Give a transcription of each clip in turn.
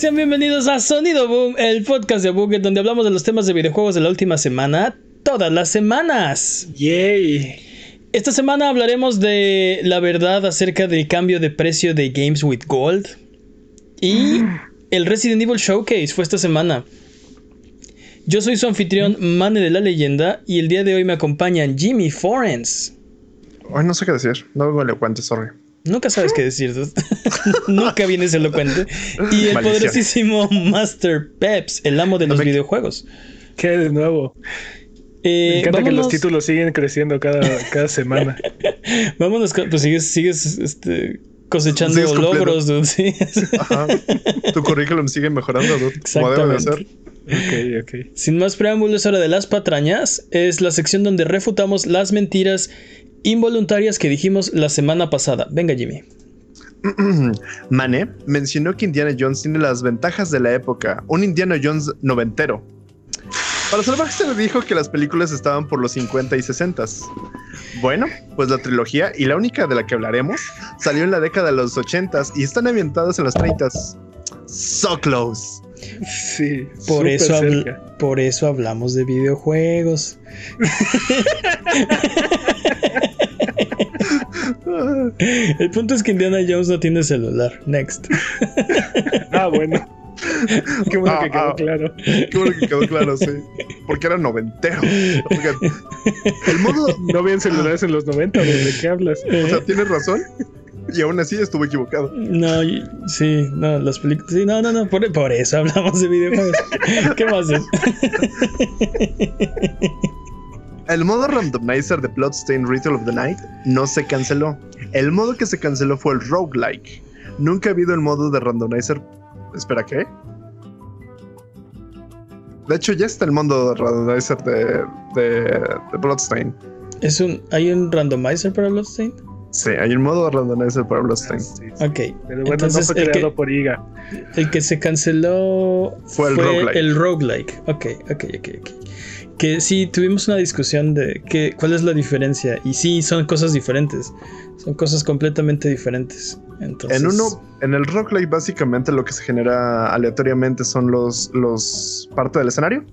sean bienvenidos a Sonido Boom, el podcast de Buget donde hablamos de los temas de videojuegos de la última semana, todas las semanas. Yay. Esta semana hablaremos de la verdad acerca del cambio de precio de Games with Gold y el Resident Evil Showcase fue esta semana. Yo soy su anfitrión, Mane de la Leyenda, y el día de hoy me acompañan Jimmy Forens. Ay, no sé qué decir. No me elocuente, sorry. Nunca sabes qué decir. Nunca vienes elocuente. Y el Maldición. poderosísimo Master Peps, el amo de los me- videojuegos. ¿Qué de nuevo? Eh, Me encanta que los títulos siguen creciendo cada, cada semana. Vámonos, pues sigues, sigues este, cosechando Sigues logros, dude, sí. Ajá. tu currículum sigue mejorando, dude, como debe de ser. Exactamente. Ok, ok. Sin más preámbulos, hora de las patrañas. Es la sección donde refutamos las mentiras involuntarias que dijimos la semana pasada. Venga, Jimmy. Mane mencionó que Indiana Jones tiene las ventajas de la época, un Indiana Jones noventero. Para salvarse le dijo que las películas estaban por los 50 y 60. Bueno, pues la trilogía, y la única de la que hablaremos, salió en la década de los 80 y están ambientadas en los 30. So close. Sí, Por eso, habl- cerca. por eso hablamos de videojuegos. El punto es que Indiana Jones no tiene celular. Next. Ah, bueno. Qué bueno Ah, que quedó ah. claro. Qué bueno que quedó claro, sí. Porque era noventero. Oigan, el modo, No habían celulares en los 90, ¿de qué hablas? o sea, tienes razón. Y aún así estuvo equivocado. No, sí, no, las películas. Sí, no, no, no, por, por eso hablamos de videojuegos. ¿Qué más es? El modo randomizer de Bloodstained Ritual of the Night no se canceló. El modo que se canceló fue el roguelike. Nunca ha habido el modo de randomizer. Espera, ¿qué? De hecho, ya está el modo de randomizer de, de, de Bloodstained. ¿Es un, ¿Hay un randomizer para Bloodstained? Sí, hay un modo de randomizer para Bloodstained. Sí, sí. Ok. Pero bueno, Entonces, no fue el creado que- por IGA. El que se canceló Fue el roguelike. el roguelike. Ok, ok, ok, ok. Que sí, tuvimos una discusión de que, cuál es la diferencia. Y sí, son cosas diferentes. Son cosas completamente diferentes. Entonces, En uno, en el roguelike, básicamente lo que se genera aleatoriamente son los, los parte del escenario.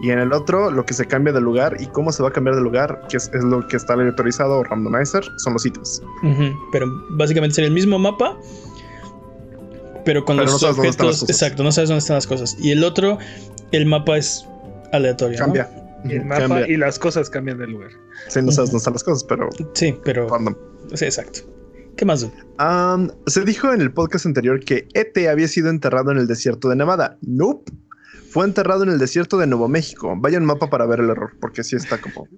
Y en el otro, lo que se cambia de lugar y cómo se va a cambiar de lugar, que es, es lo que está aleatorizado o randomizer, son los ítems. Pero básicamente sería el mismo mapa. Pero con Pero los no sabes dónde están las objetos. Exacto, no sabes dónde están las cosas. Y el otro, el mapa es aleatorio. ¿no? Cambia. El Ujú, mapa cambia. y las cosas cambian de lugar. Sí, no sabes dónde están las cosas, pero Sí, pero. random. Sí, exacto. ¿Qué más? se dijo en el podcast anterior que ET había sido enterrado en el desierto de Nevada. Nope. Fue enterrado en el desierto de Nuevo México. Vaya un mapa para ver el error, porque sí está como.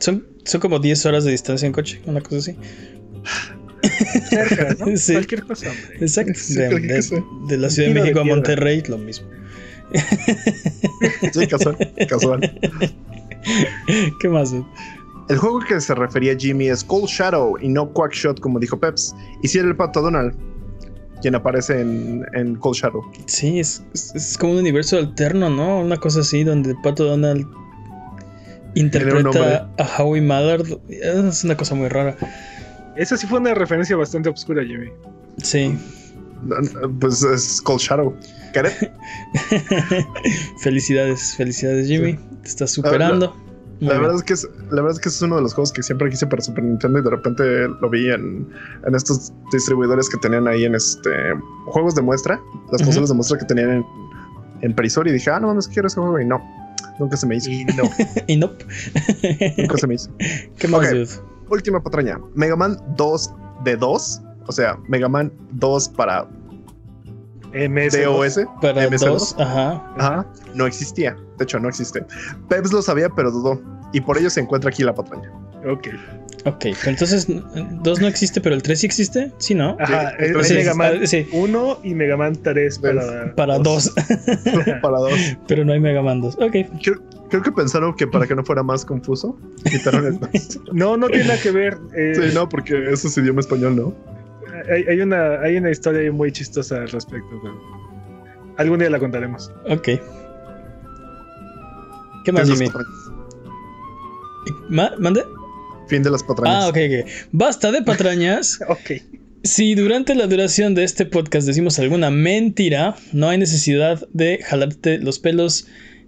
Son, son como 10 horas de distancia en coche, una cosa así. Cerca, ¿no? Sí. Cualquier cosa, hombre. Exacto. Sí, de, cualquier de- cosa. de la Ciudad de México a. Monterrey, lo mismo. Sí, casual. casual. ¿Qué más? El juego que se refería Jimmy es Cold Shadow y no Quackshot, como dijo Peps. Y si era el pato Donald, quien aparece en, en Cold Shadow. Sí, es, es, es como un universo alterno, ¿no? Una cosa así donde Pato Donald interpreta a Howie Mallard. Es una cosa muy rara. Esa sí fue una referencia bastante obscura, Jimmy. Sí. Pues es Cold Shadow. Felicidades, felicidades, Jimmy. Sí. Te estás superando. La verdad, es que es, la verdad es que es uno de los juegos que siempre quise para Super Nintendo y de repente lo vi en, en estos distribuidores que tenían ahí en este juegos de muestra, las Ujú. consolas de muestra que tenían en, en Perisor y dije, ah, no mames, quiero ese juego y no, nunca se me hizo. Y no. y nope. nunca se me hizo. ¿Qué más, Ok. dude? Última patraña, Mega Man 2 de 2, o sea, Mega Man 2 para MS. DOS, Para MS2. dos, ajá. ajá, no existía. De hecho, no existe. Peps lo sabía, pero dudó. Y por ello se encuentra aquí la patraña. Ok. Ok, entonces dos no existe, pero el 3 sí existe. Sí, ¿no? Ajá, Sí, es, Mega Man ah, sí. 1 y Mega Man 3 para. Para dos, para dos. pero no hay Mega Man 2. Ok. Creo, creo que pensaron que para que no fuera más confuso, quitaron el dos. No, no tiene nada que ver. eh, Sí, no, porque eso es idioma español, ¿no? Hay, hay una, hay una historia muy chistosa al respecto. pero algún día la contaremos. Ok. ¿Qué más, Fin de Jimmy? las patrañas. Ma- ¿Mande? Fin de las patrañas. Ah, ok, ok. Basta de patrañas. Ok. Si durante la duración de este podcast decimos alguna mentira, no hay necesidad de jalarte los pelos.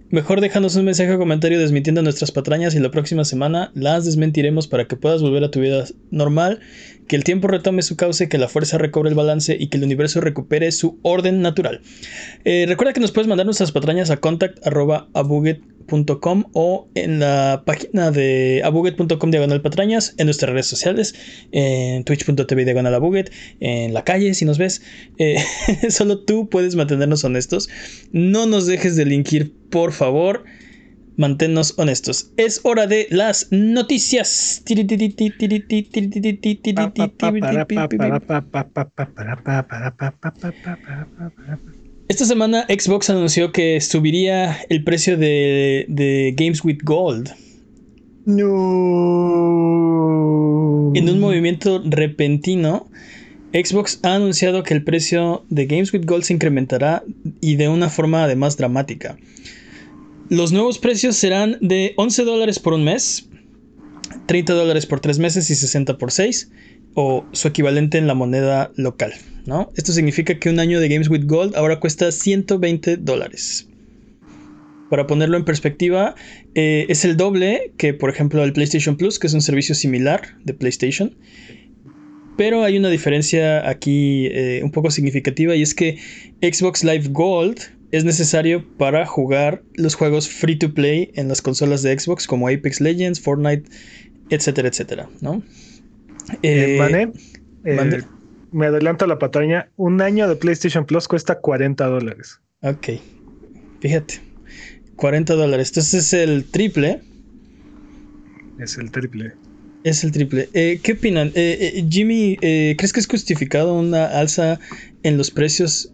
Mejor déjanos un mensaje o comentario desmintiendo nuestras patrañas y la próxima semana las desmentiremos para que puedas volver a tu vida normal, que el tiempo retome su cauce, que la fuerza recobre el balance y que el universo recupere su orden natural. Eh, recuerda que nos puedes mandar nuestras patrañas a contact.abuget.com o en la página de abuget.com diagonal patrañas, en nuestras redes sociales, en twitch.tv diagonal en la calle si nos ves. Eh, solo tú puedes mantenernos honestos. No nos dejes de linkir, por favor. Manténnos honestos. Es hora de las noticias. Esta semana Xbox anunció que subiría el precio de, de Games with Gold. No. En un movimiento repentino, Xbox ha anunciado que el precio de Games with Gold se incrementará y de una forma además dramática. Los nuevos precios serán de 11 dólares por un mes, 30 dólares por 3 meses y 60 por 6, o su equivalente en la moneda local. Esto significa que un año de Games with Gold ahora cuesta 120 dólares. Para ponerlo en perspectiva, eh, es el doble que, por ejemplo, el PlayStation Plus, que es un servicio similar de PlayStation. Pero hay una diferencia aquí eh, un poco significativa y es que Xbox Live Gold es necesario para jugar los juegos free to play en las consolas de Xbox como Apex Legends, Fortnite, etcétera, etcétera, ¿no? Eh, Mané, eh, me adelanto a la pataña. Un año de PlayStation Plus cuesta 40 dólares. Ok, fíjate, 40 dólares. Entonces es el triple. Es el triple. Es el triple. Eh, ¿Qué opinan? Jimmy, ¿crees que es justificado una alza en los precios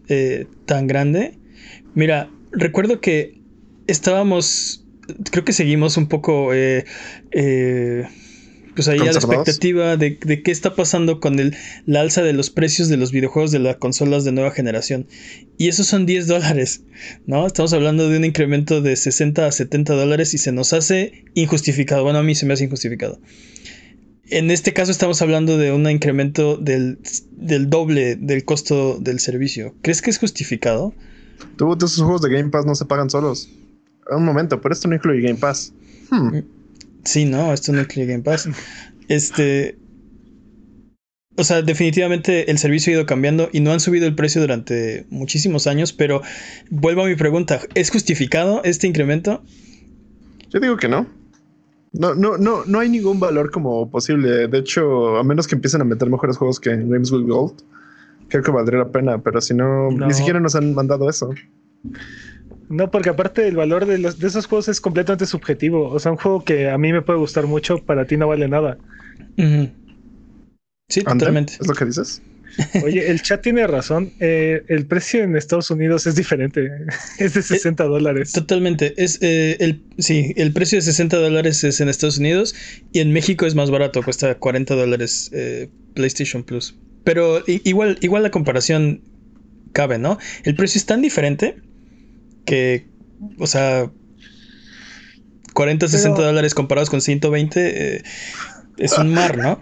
tan grande? Mira, recuerdo que estábamos, creo que seguimos un poco, eh, eh, pues ahí a la expectativa de, qué está pasando con el, la alza de los precios de los videojuegos de las consolas de nueva generación. Y esos son 10 dólares, ¿no? Estamos hablando de un incremento de 60 a 70 dólares y se nos hace injustificado. Bueno, a mí se me hace injustificado. En este caso estamos hablando de un incremento del, del doble del costo del servicio. ¿Crees que es justificado? Tú, esos juegos de Game Pass no se pagan solos. Un momento, pero esto no incluye Game Pass. Hmm. Sí, no, esto no incluye Game Pass. Este. O sea, definitivamente el servicio ha ido cambiando y no han subido el precio durante muchísimos años, pero vuelvo a mi pregunta, ¿es justificado este incremento? Yo digo que no. No, no, no, no hay ningún valor como posible. De hecho, a menos que empiecen a meter mejores juegos que Games with Gold, creo que valdría la pena, pero si no, ni siquiera nos han mandado eso. No, porque aparte el valor de, los, de esos juegos es completamente subjetivo. O sea, un juego que a mí me puede gustar mucho, para ti no vale nada. Sí, totalmente. ¿Es lo que dices? Oye, el chat tiene razón. Eh, el precio en Estados Unidos es diferente. Es de 60 eh, dólares. Totalmente. Es eh, el sí, el precio de 60 dólares es en Estados Unidos y en México es más barato, cuesta 40 dólares PlayStation Plus. Pero igual, igual la comparación cabe, ¿no? El precio es tan diferente que, o sea, 40, 60 dólares comparados con 120 eh, es un mar, ¿no?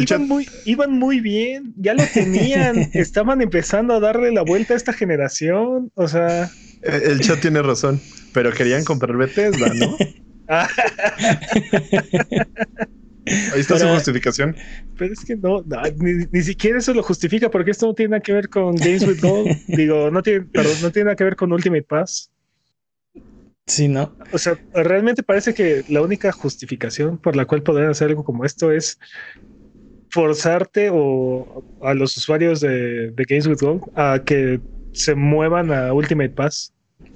iban, muy, iban muy bien, ya lo tenían, estaban empezando a darle la vuelta a esta generación, o sea... El chat tiene razón, pero querían comprar Bethesda, ¿no? Ahí está su justificación. Pero es que no, ni, siquiera eso lo justifica porque esto no tiene nada que ver con Games with Gold. Digo, no tiene, perdón, no tiene nada que ver con Ultimate Pass. Sí, no. O sea, realmente parece que la única justificación por la cual podrían hacer algo como esto es forzarte o a los usuarios de, de Games with Gold a que se muevan a Ultimate Pass.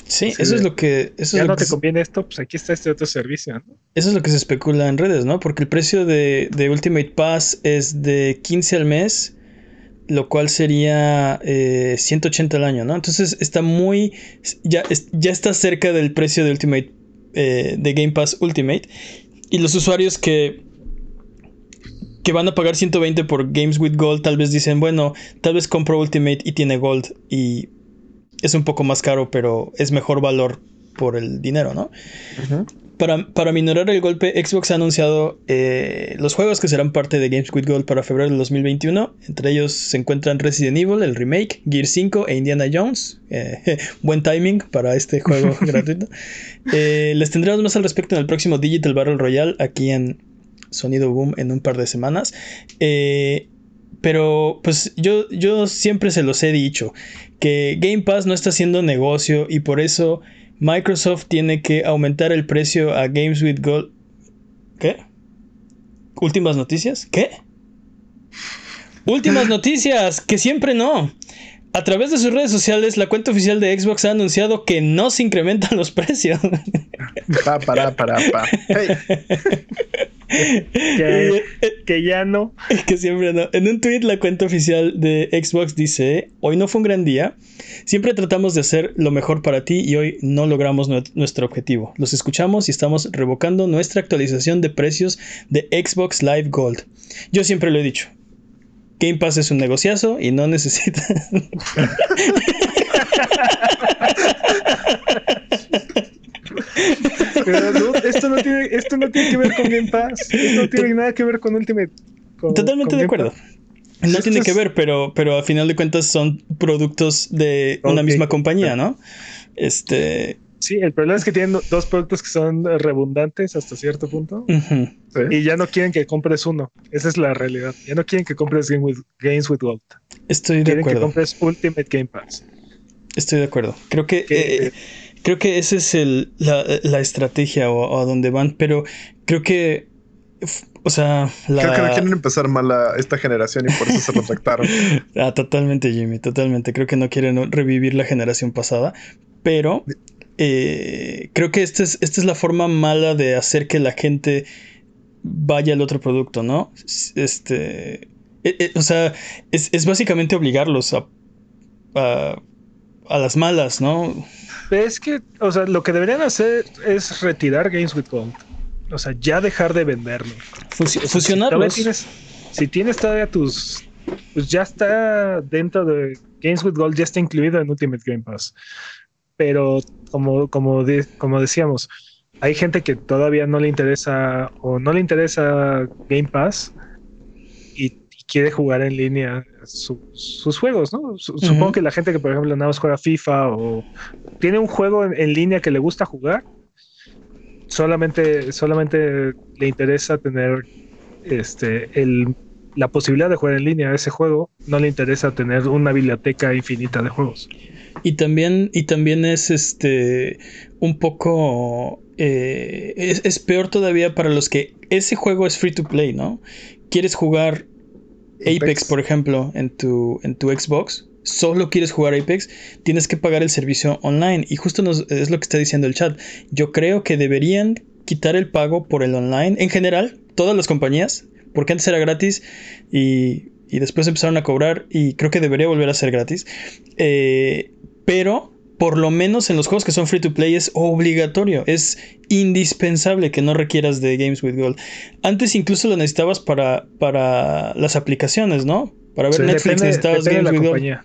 Sí, eso es lo que. Eso ya no te conviene esto, pues aquí está este otro servicio. Eso es lo que se especula en redes, ¿no? Porque el precio de, Ultimate Pass es de 15 al mes, lo cual sería 180 eh, al año, ¿no? Entonces está muy. Ya, ya está cerca del precio de Ultimate. Eh, de Game Pass Ultimate. Y los usuarios que. Que van a pagar 120 por Games with Gold, tal vez dicen, bueno, tal vez compro Ultimate y tiene Gold. Y es un poco más caro, pero es mejor valor por el dinero, ¿no? Para, para, minorar el golpe, Xbox ha anunciado eh, los juegos que serán parte de Games with Gold para febrero del 2021. Entre ellos se encuentran Resident Evil, el remake, Gear 5 e Indiana Jones. Eh, buen timing para este juego gratuito. Eh, les tendremos más al respecto en el próximo Digital Battle Royale aquí en Sonido Boom en un par de semanas. Pero pues yo, yo siempre se los he dicho que Game Pass no está haciendo negocio y por eso Microsoft tiene que aumentar el precio a Games with Gold. ¿Qué? ¿Últimas noticias? ¿Qué? Últimas noticias, que siempre no. A través de sus redes sociales, la cuenta oficial de Xbox ha anunciado que no se incrementan los precios. Pa, para, para, pa. que, ya no. Que siempre no. En un tweet, la cuenta oficial de Xbox dice: Hoy no fue un gran día. Siempre tratamos de hacer lo mejor para ti y hoy no logramos nuestro objetivo. Los escuchamos y estamos revocando nuestra actualización de precios de Xbox Live Gold. Yo siempre lo he dicho. Game Pass es un negociazo y no necesita. esto, no tiene, esto no tiene que ver con Game Pass. Esto no tiene nada que ver con Ultimate. Totalmente de acuerdo. No tiene que ver, pero, pero a final de cuentas son productos de una misma compañía, ¿no? Este. Sí, el problema es que tienen dos productos que son redundantes hasta cierto punto y ya no quieren que compres uno. Esa es la realidad. Ya no quieren que compres Games with Gold. Estoy de acuerdo. Quieren que compres Ultimate Game Pass. Estoy de acuerdo. Creo que, eh, creo que esa es el, la, estrategia o, a dónde van, pero creo que o sea, Creo que no quieren empezar mal a esta generación y por eso se retractaron. ah, totalmente, Jimmy, totalmente. Creo que no quieren revivir la generación pasada, pero eh, creo que esta es, esta es la forma mala de hacer que la gente vaya al otro producto, ¿no? Este. Eh, eh, o sea, es, básicamente obligarlos a, a, a, las malas, ¿no? Es que, o sea, lo que deberían hacer es retirar Games with Gold. O sea, ya dejar de venderlo. fusionarlos. Si, tienes todavía tus. Pues ya está dentro de Games with Gold, ya está incluido en Ultimate Game Pass. Pero como, como, como decíamos, hay gente que todavía no le interesa o no le interesa Game Pass y, quiere jugar en línea sus juegos, ¿no? Supongo que la gente que, por ejemplo, nada más juega FIFA o tiene un juego en línea que le gusta jugar, solamente, solamente le interesa tener este, el, la posibilidad de jugar en línea a ese juego, no le interesa tener una biblioteca infinita de juegos. Y también, y también es este un poco eh, es, peor todavía para los que ese juego es free to play, ¿no? Quieres jugar Apex, por ejemplo, en tu, en tu Xbox, solo quieres jugar Apex, tienes que pagar el servicio online. Y justo es lo que está diciendo el chat. Yo creo que deberían quitar el pago por el online. En general, todas las compañías, porque antes era gratis y, y después empezaron a cobrar y creo que debería volver a ser gratis. Eh, pero por lo menos en los juegos que son free to play es obligatorio, es indispensable que no requieras de Games with Gold. Antes incluso lo necesitabas para, para las aplicaciones, ¿no? Para ver Netflix necesitabas Games with Gold. en el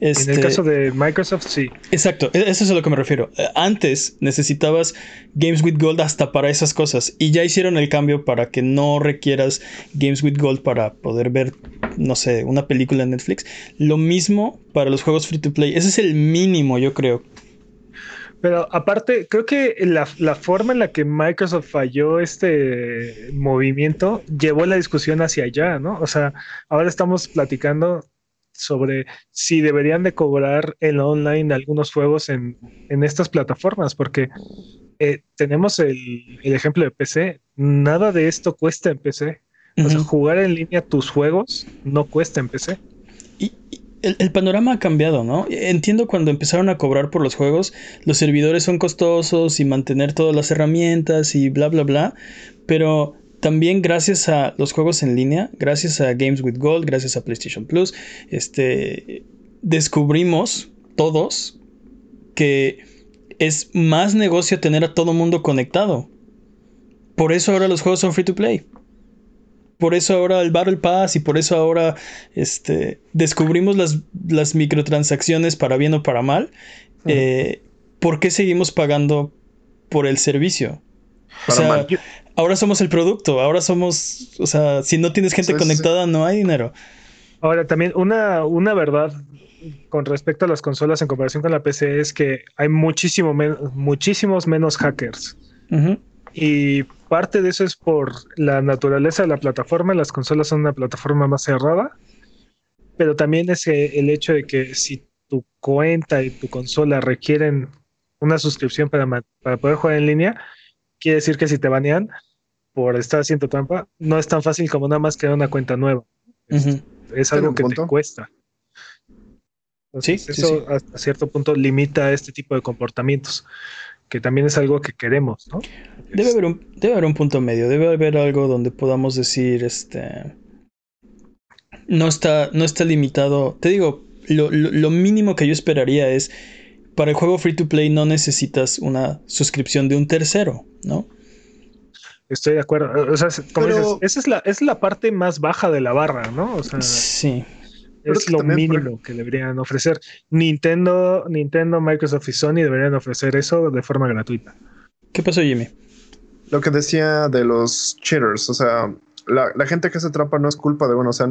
este, caso de Microsoft, sí. Exacto, e-, eso es a lo que me refiero. Antes necesitabas Games with Gold hasta para esas cosas y ya hicieron el cambio para que no requieras Games with Gold para poder ver, no sé, una película en Netflix. Lo mismo para los juegos free to play. Ese es el mínimo, yo creo. Pero aparte, creo que la, forma en la que Microsoft falló este movimiento llevó la discusión hacia allá, ¿no? O sea, ahora estamos platicando sobre si deberían de cobrar el online algunos juegos en, estas plataformas, porque eh, tenemos el, ejemplo de PC, nada de esto cuesta en PC. O sea, jugar en línea tus juegos no cuesta en PC. Y, el, panorama ha cambiado, ¿no? Entiendo cuando empezaron a cobrar por los juegos, los servidores son costosos y mantener todas las herramientas y bla, bla, bla, pero también gracias a los juegos en línea, gracias a Games with Gold, gracias a PlayStation Plus, este, descubrimos todos que es más negocio tener a todo mundo conectado. Por eso ahora los juegos son free to play por eso ahora el Battle Pass y por eso ahora este, descubrimos las, las microtransacciones para bien o para mal. Eh, ¿por qué seguimos pagando por el servicio? O sea, mal. ahora somos el producto, ahora somos, o sea, si no tienes gente Sí, sí, sí. conectada, no hay dinero. Ahora, también una, una verdad con respecto a las consolas en comparación con la PC es que hay muchísimo men- muchísimos menos hackers. Ujú. Y parte de eso es por la naturaleza de la plataforma. Las consolas son una plataforma más cerrada, pero también es el hecho de que si tu cuenta y tu consola requieren una suscripción para, para poder jugar en línea, quiere decir que si te banean por estar haciendo trampa, no es tan fácil como nada más crear una cuenta nueva. Es- Ujú. es algo que te cuesta. Entonces, Sí, sí, eso sí. hasta cierto punto limita este tipo de comportamientos, que también es algo que queremos, ¿no? Debe haber, un, debe haber un punto medio, debe haber algo donde podamos decir, este, no está, no está limitado. Te digo, lo, lo- lo mínimo que yo esperaría es, para el juego free to play no necesitas una suscripción de un tercero, ¿no? Estoy de acuerdo. O sea, como Pero- dices, esa es la, es la parte más baja de la barra, ¿no? O sea, Sí. Es lo también, por mínimo que deberían ofrecer. Nintendo, Nintendo, Microsoft y Sony deberían ofrecer eso de forma gratuita. ¿Qué pasó, Jimmy? Lo que decía de los cheaters, o sea, la, la gente que hace trampa no es culpa de uno, o sea,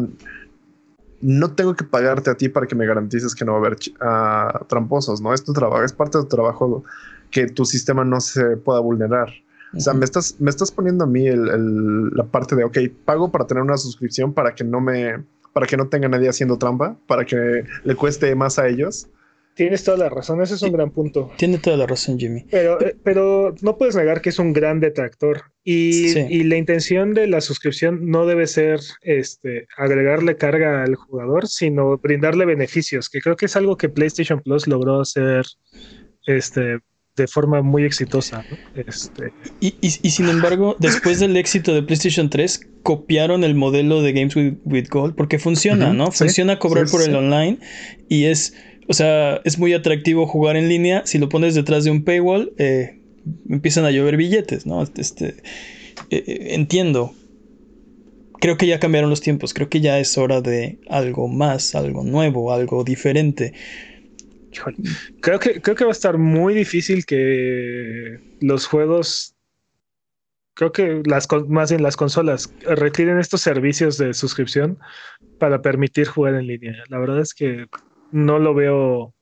no tengo que pagarte a ti para que me garantices que no va a haber ah, tramposos, ¿no? Es tu trabajo, es parte de tu trabajo que tu sistema no se pueda vulnerar. O sea, me estás, me estás poniendo a mí el- el- la parte de, ok, pago para tener una suscripción para que no me, para que no tenga nadie haciendo trampa, para que le cueste más a ellos. Tienes toda la razón, ese es un gran punto. Tiene toda la razón, Jimmy. Pero, eh, pero no puedes negar que es un gran detractor. Y, Sí. y la intención de la suscripción no debe ser este, agregarle carga al jugador, sino brindarle beneficios, que creo que es algo que PlayStation Plus logró hacer este, de forma muy exitosa. ¿no? Este, Y, y- y sin embargo, después del éxito de PlayStation 3, copiaron el modelo de Games with, with Gold porque funciona, ¿no? sí, Funciona cobrar sí, por sí. el online y es, o sea, es muy atractivo jugar en línea. Si lo pones detrás de un paywall, eh, empiezan a llover billetes, ¿no? Este, eh, eh, entiendo. Creo que ya cambiaron los tiempos, creo que ya es hora de algo más, algo nuevo, algo diferente. Híjole, creo, que, creo que va a estar muy difícil que los juegos, creo que las, más bien las consolas, retiren estos servicios de suscripción para permitir jugar en línea. La verdad es que no lo veo,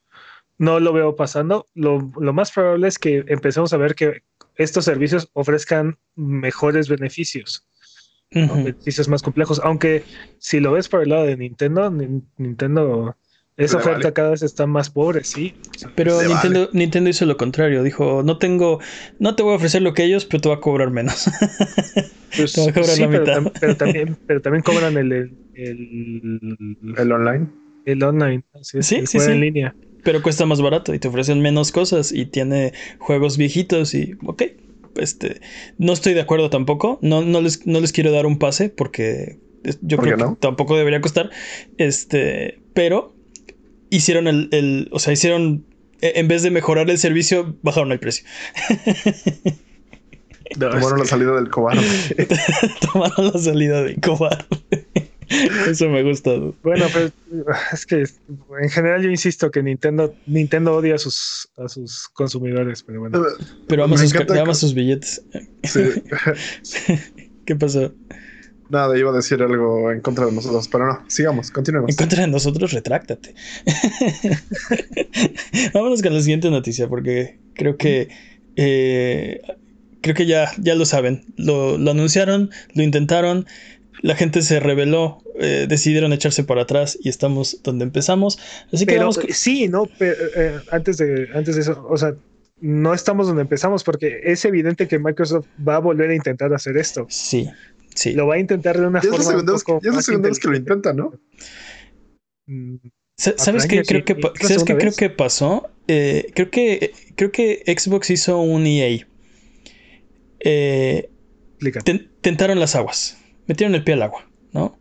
no lo veo pasando. Lo, lo más probable es que empecemos a ver que estos servicios ofrezcan mejores beneficios, beneficios más complejos. Aunque si lo ves por el lado de Nintendo, Nin- Nintendo, esa oferta vale. cada vez está más pobre, sí. Pero Le Nintendo, Nintendo hizo lo contrario. Dijo, no tengo, no te voy a ofrecer lo que ellos, pero te voy a cobrar menos. pues, te va a cobrar sí, la pero, mitad. tam- pero también, pero también cobran el, el, el, El online. el online, así es, Sí, el sí, sí. en línea. pero cuesta más barato y te ofrecen menos cosas y tiene juegos viejitos y, ok, este, no estoy de acuerdo tampoco. No, no, les, no les quiero dar un pase porque yo ¿Por creo que no? tampoco debería costar. Este, pero hicieron el, el, o sea, hicieron, e- en vez de mejorar el servicio, bajaron el precio. No, Tomaron la que- salida del cobarde. Tomaron la salida de cobarde. Eso me gusta. Bueno, pero es que en general yo insisto que Nintendo, Nintendo odia a sus, a sus consumidores, pero bueno. Pero ama sus, ama sus billetes. Sí. ¿Qué pasó? Nada, iba a decir algo en contra de nosotros, pero no, sigamos, continuemos. En contra de nosotros, retráctate. Vámonos con la siguiente noticia, porque creo que. eh, creo que ya, ya lo saben. Lo, lo anunciaron, lo intentaron. La gente se rebeló, eh, decidieron echarse para atrás y estamos donde empezamos. Así que Pero vamos. con- sí, no, pero, eh, antes, de, antes de eso, o sea, no estamos donde empezamos porque es evidente que Microsoft va a volver a intentar hacer esto. Sí, sí. Lo va a intentar de una Ya forma. segunda un poco ya es la más segunda vez que lo intenta, ¿no? Mm, Sa- ¿Sabes qué creo que, ¿sabes qué creo que pasó? Eh, creo que creo que Xbox hizo un EA. Eh, ten- tentaron las aguas, metieron el pie al agua, ¿no?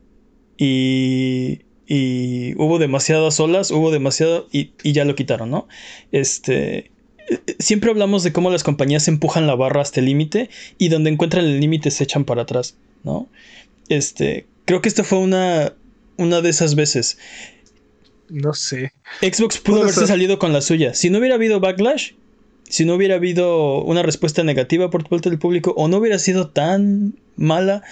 Y, y hubo demasiadas olas, hubo demasiado y, y ya lo quitaron, ¿no? Este, eh, siempre hablamos de cómo las compañías empujan la barra hasta el límite y donde encuentran el límite se echan para atrás, ¿no? Este, creo que esta fue una, una de esas veces. No sé. Xbox pudo haberse ser. salido con la suya. Si no hubiera habido backlash, si no hubiera habido una respuesta negativa por parte del público o no hubiera sido tan mala,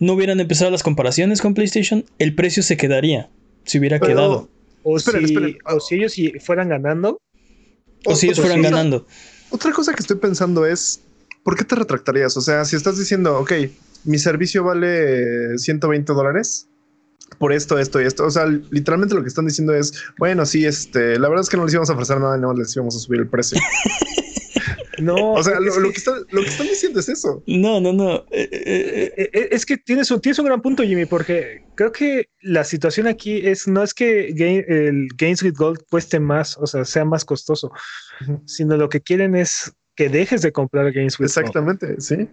no hubieran empezado las comparaciones con PlayStation, el precio se quedaría, se hubiera Pero- quedado. O, Esperen, si, esperen. o si ellos fueran ganando, O si ellos fueran ganando. Otra cosa que estoy pensando es, ¿por qué te retractarías? O sea, si estás diciendo, ok, mi servicio vale 120 dólares por esto, esto y esto. O sea, literalmente lo que están diciendo es, bueno, sí, este, la verdad es que no les íbamos a ofrecer nada, no les íbamos a subir el precio. no. O sea, es lo, lo que- están, lo que están diciendo es eso. No, no, no. eh, eh, eh, Eh, Es que tienes un, tienes un gran punto, Jimmy, porque creo que la situación aquí es no es que Ga- el Games with Gold cueste más, o sea, sea más costoso, sino lo que quieren es que dejes de comprar Games with Gold, Exactamente, sí.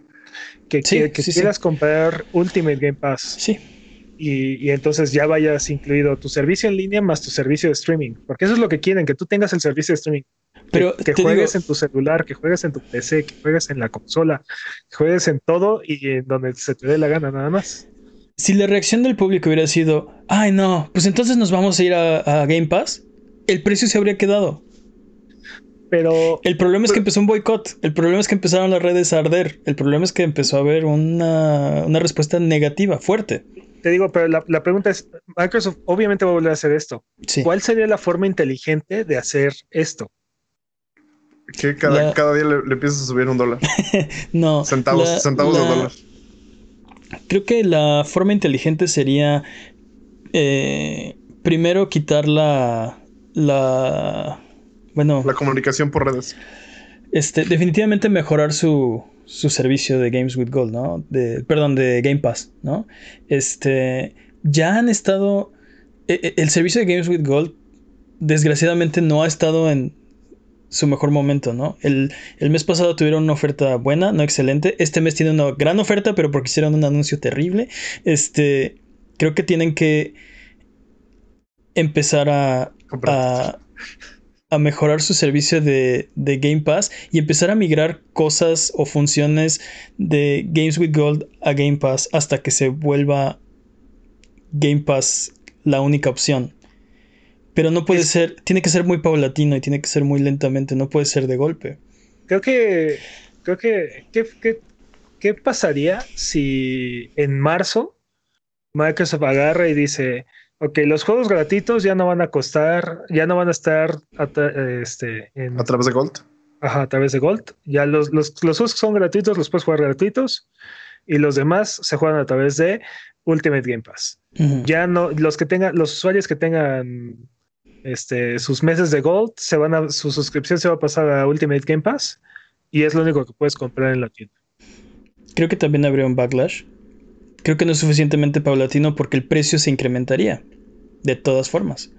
Que, Sí, que- que sí, sí. quieras comprar Ultimate Game Pass sí. y, y entonces ya vayas incluido tu servicio en línea más tu servicio de streaming, porque eso es lo que quieren, que tú tengas el servicio de streaming. que- Pero que, juegues digo- en tu celular, que juegues en tu PC, que juegues en la consola, que juegues en todo y en donde se te dé la gana nada más. Si la reacción del público hubiera sido, ay no, pues entonces nos vamos a ir a, a Game Pass, el precio se habría quedado. Pero El problema es que empezó un boicot, el problema es que empezaron las redes a arder, el problema es que empezó a haber una, una respuesta negativa, fuerte. te digo, pero la, la pregunta es, Microsoft obviamente va a volver a hacer esto. Sí. ¿Cuál sería la forma inteligente de hacer esto? Que cada, La- cada día le, le empiezas a subir un dólar. No. Centavos, la- centavos la- de dólar. Creo que la forma inteligente sería eh, primero quitar la, la bueno, La comunicación por redes. este, definitivamente mejorar su, su servicio de Games with Gold, ¿no? De, perdón, de Game Pass, ¿no? Este, ya han estado, e- e- el servicio de Games with Gold, desgraciadamente no ha estado en su mejor momento, ¿no? El, el mes pasado tuvieron una oferta buena, no excelente. Este mes tiene una gran oferta, pero porque hicieron un anuncio terrible. Este, creo que tienen que empezar a, Comprar. a, a mejorar su servicio de, de Game Pass y empezar a migrar cosas o funciones de Games with Gold a Game Pass hasta que se vuelva Game Pass la única opción. Pero no puede Es- ser, tiene que ser muy paulatino y tiene que ser muy lentamente, no puede ser de golpe. Creo que, creo que, ¿qué, qué, qué pasaría si en marzo Microsoft agarra y dice, ok, los juegos gratuitos ya no van a costar, ya no van a estar a tra- este, en, A través de Gold. ajá, a través de Gold. Ya los, los, los juegos que son gratuitos los puedes jugar gratuitos y los demás se juegan a través de Ultimate Game Pass. Ya no, los que tengan, los usuarios que tengan este, sus meses de Gold, se van a, su suscripción se va a pasar a Ultimate Game Pass y es lo único que puedes comprar en la tienda. Creo que también habría un backlash. Creo que no es suficientemente paulatino porque el precio se incrementaría. De todas formas.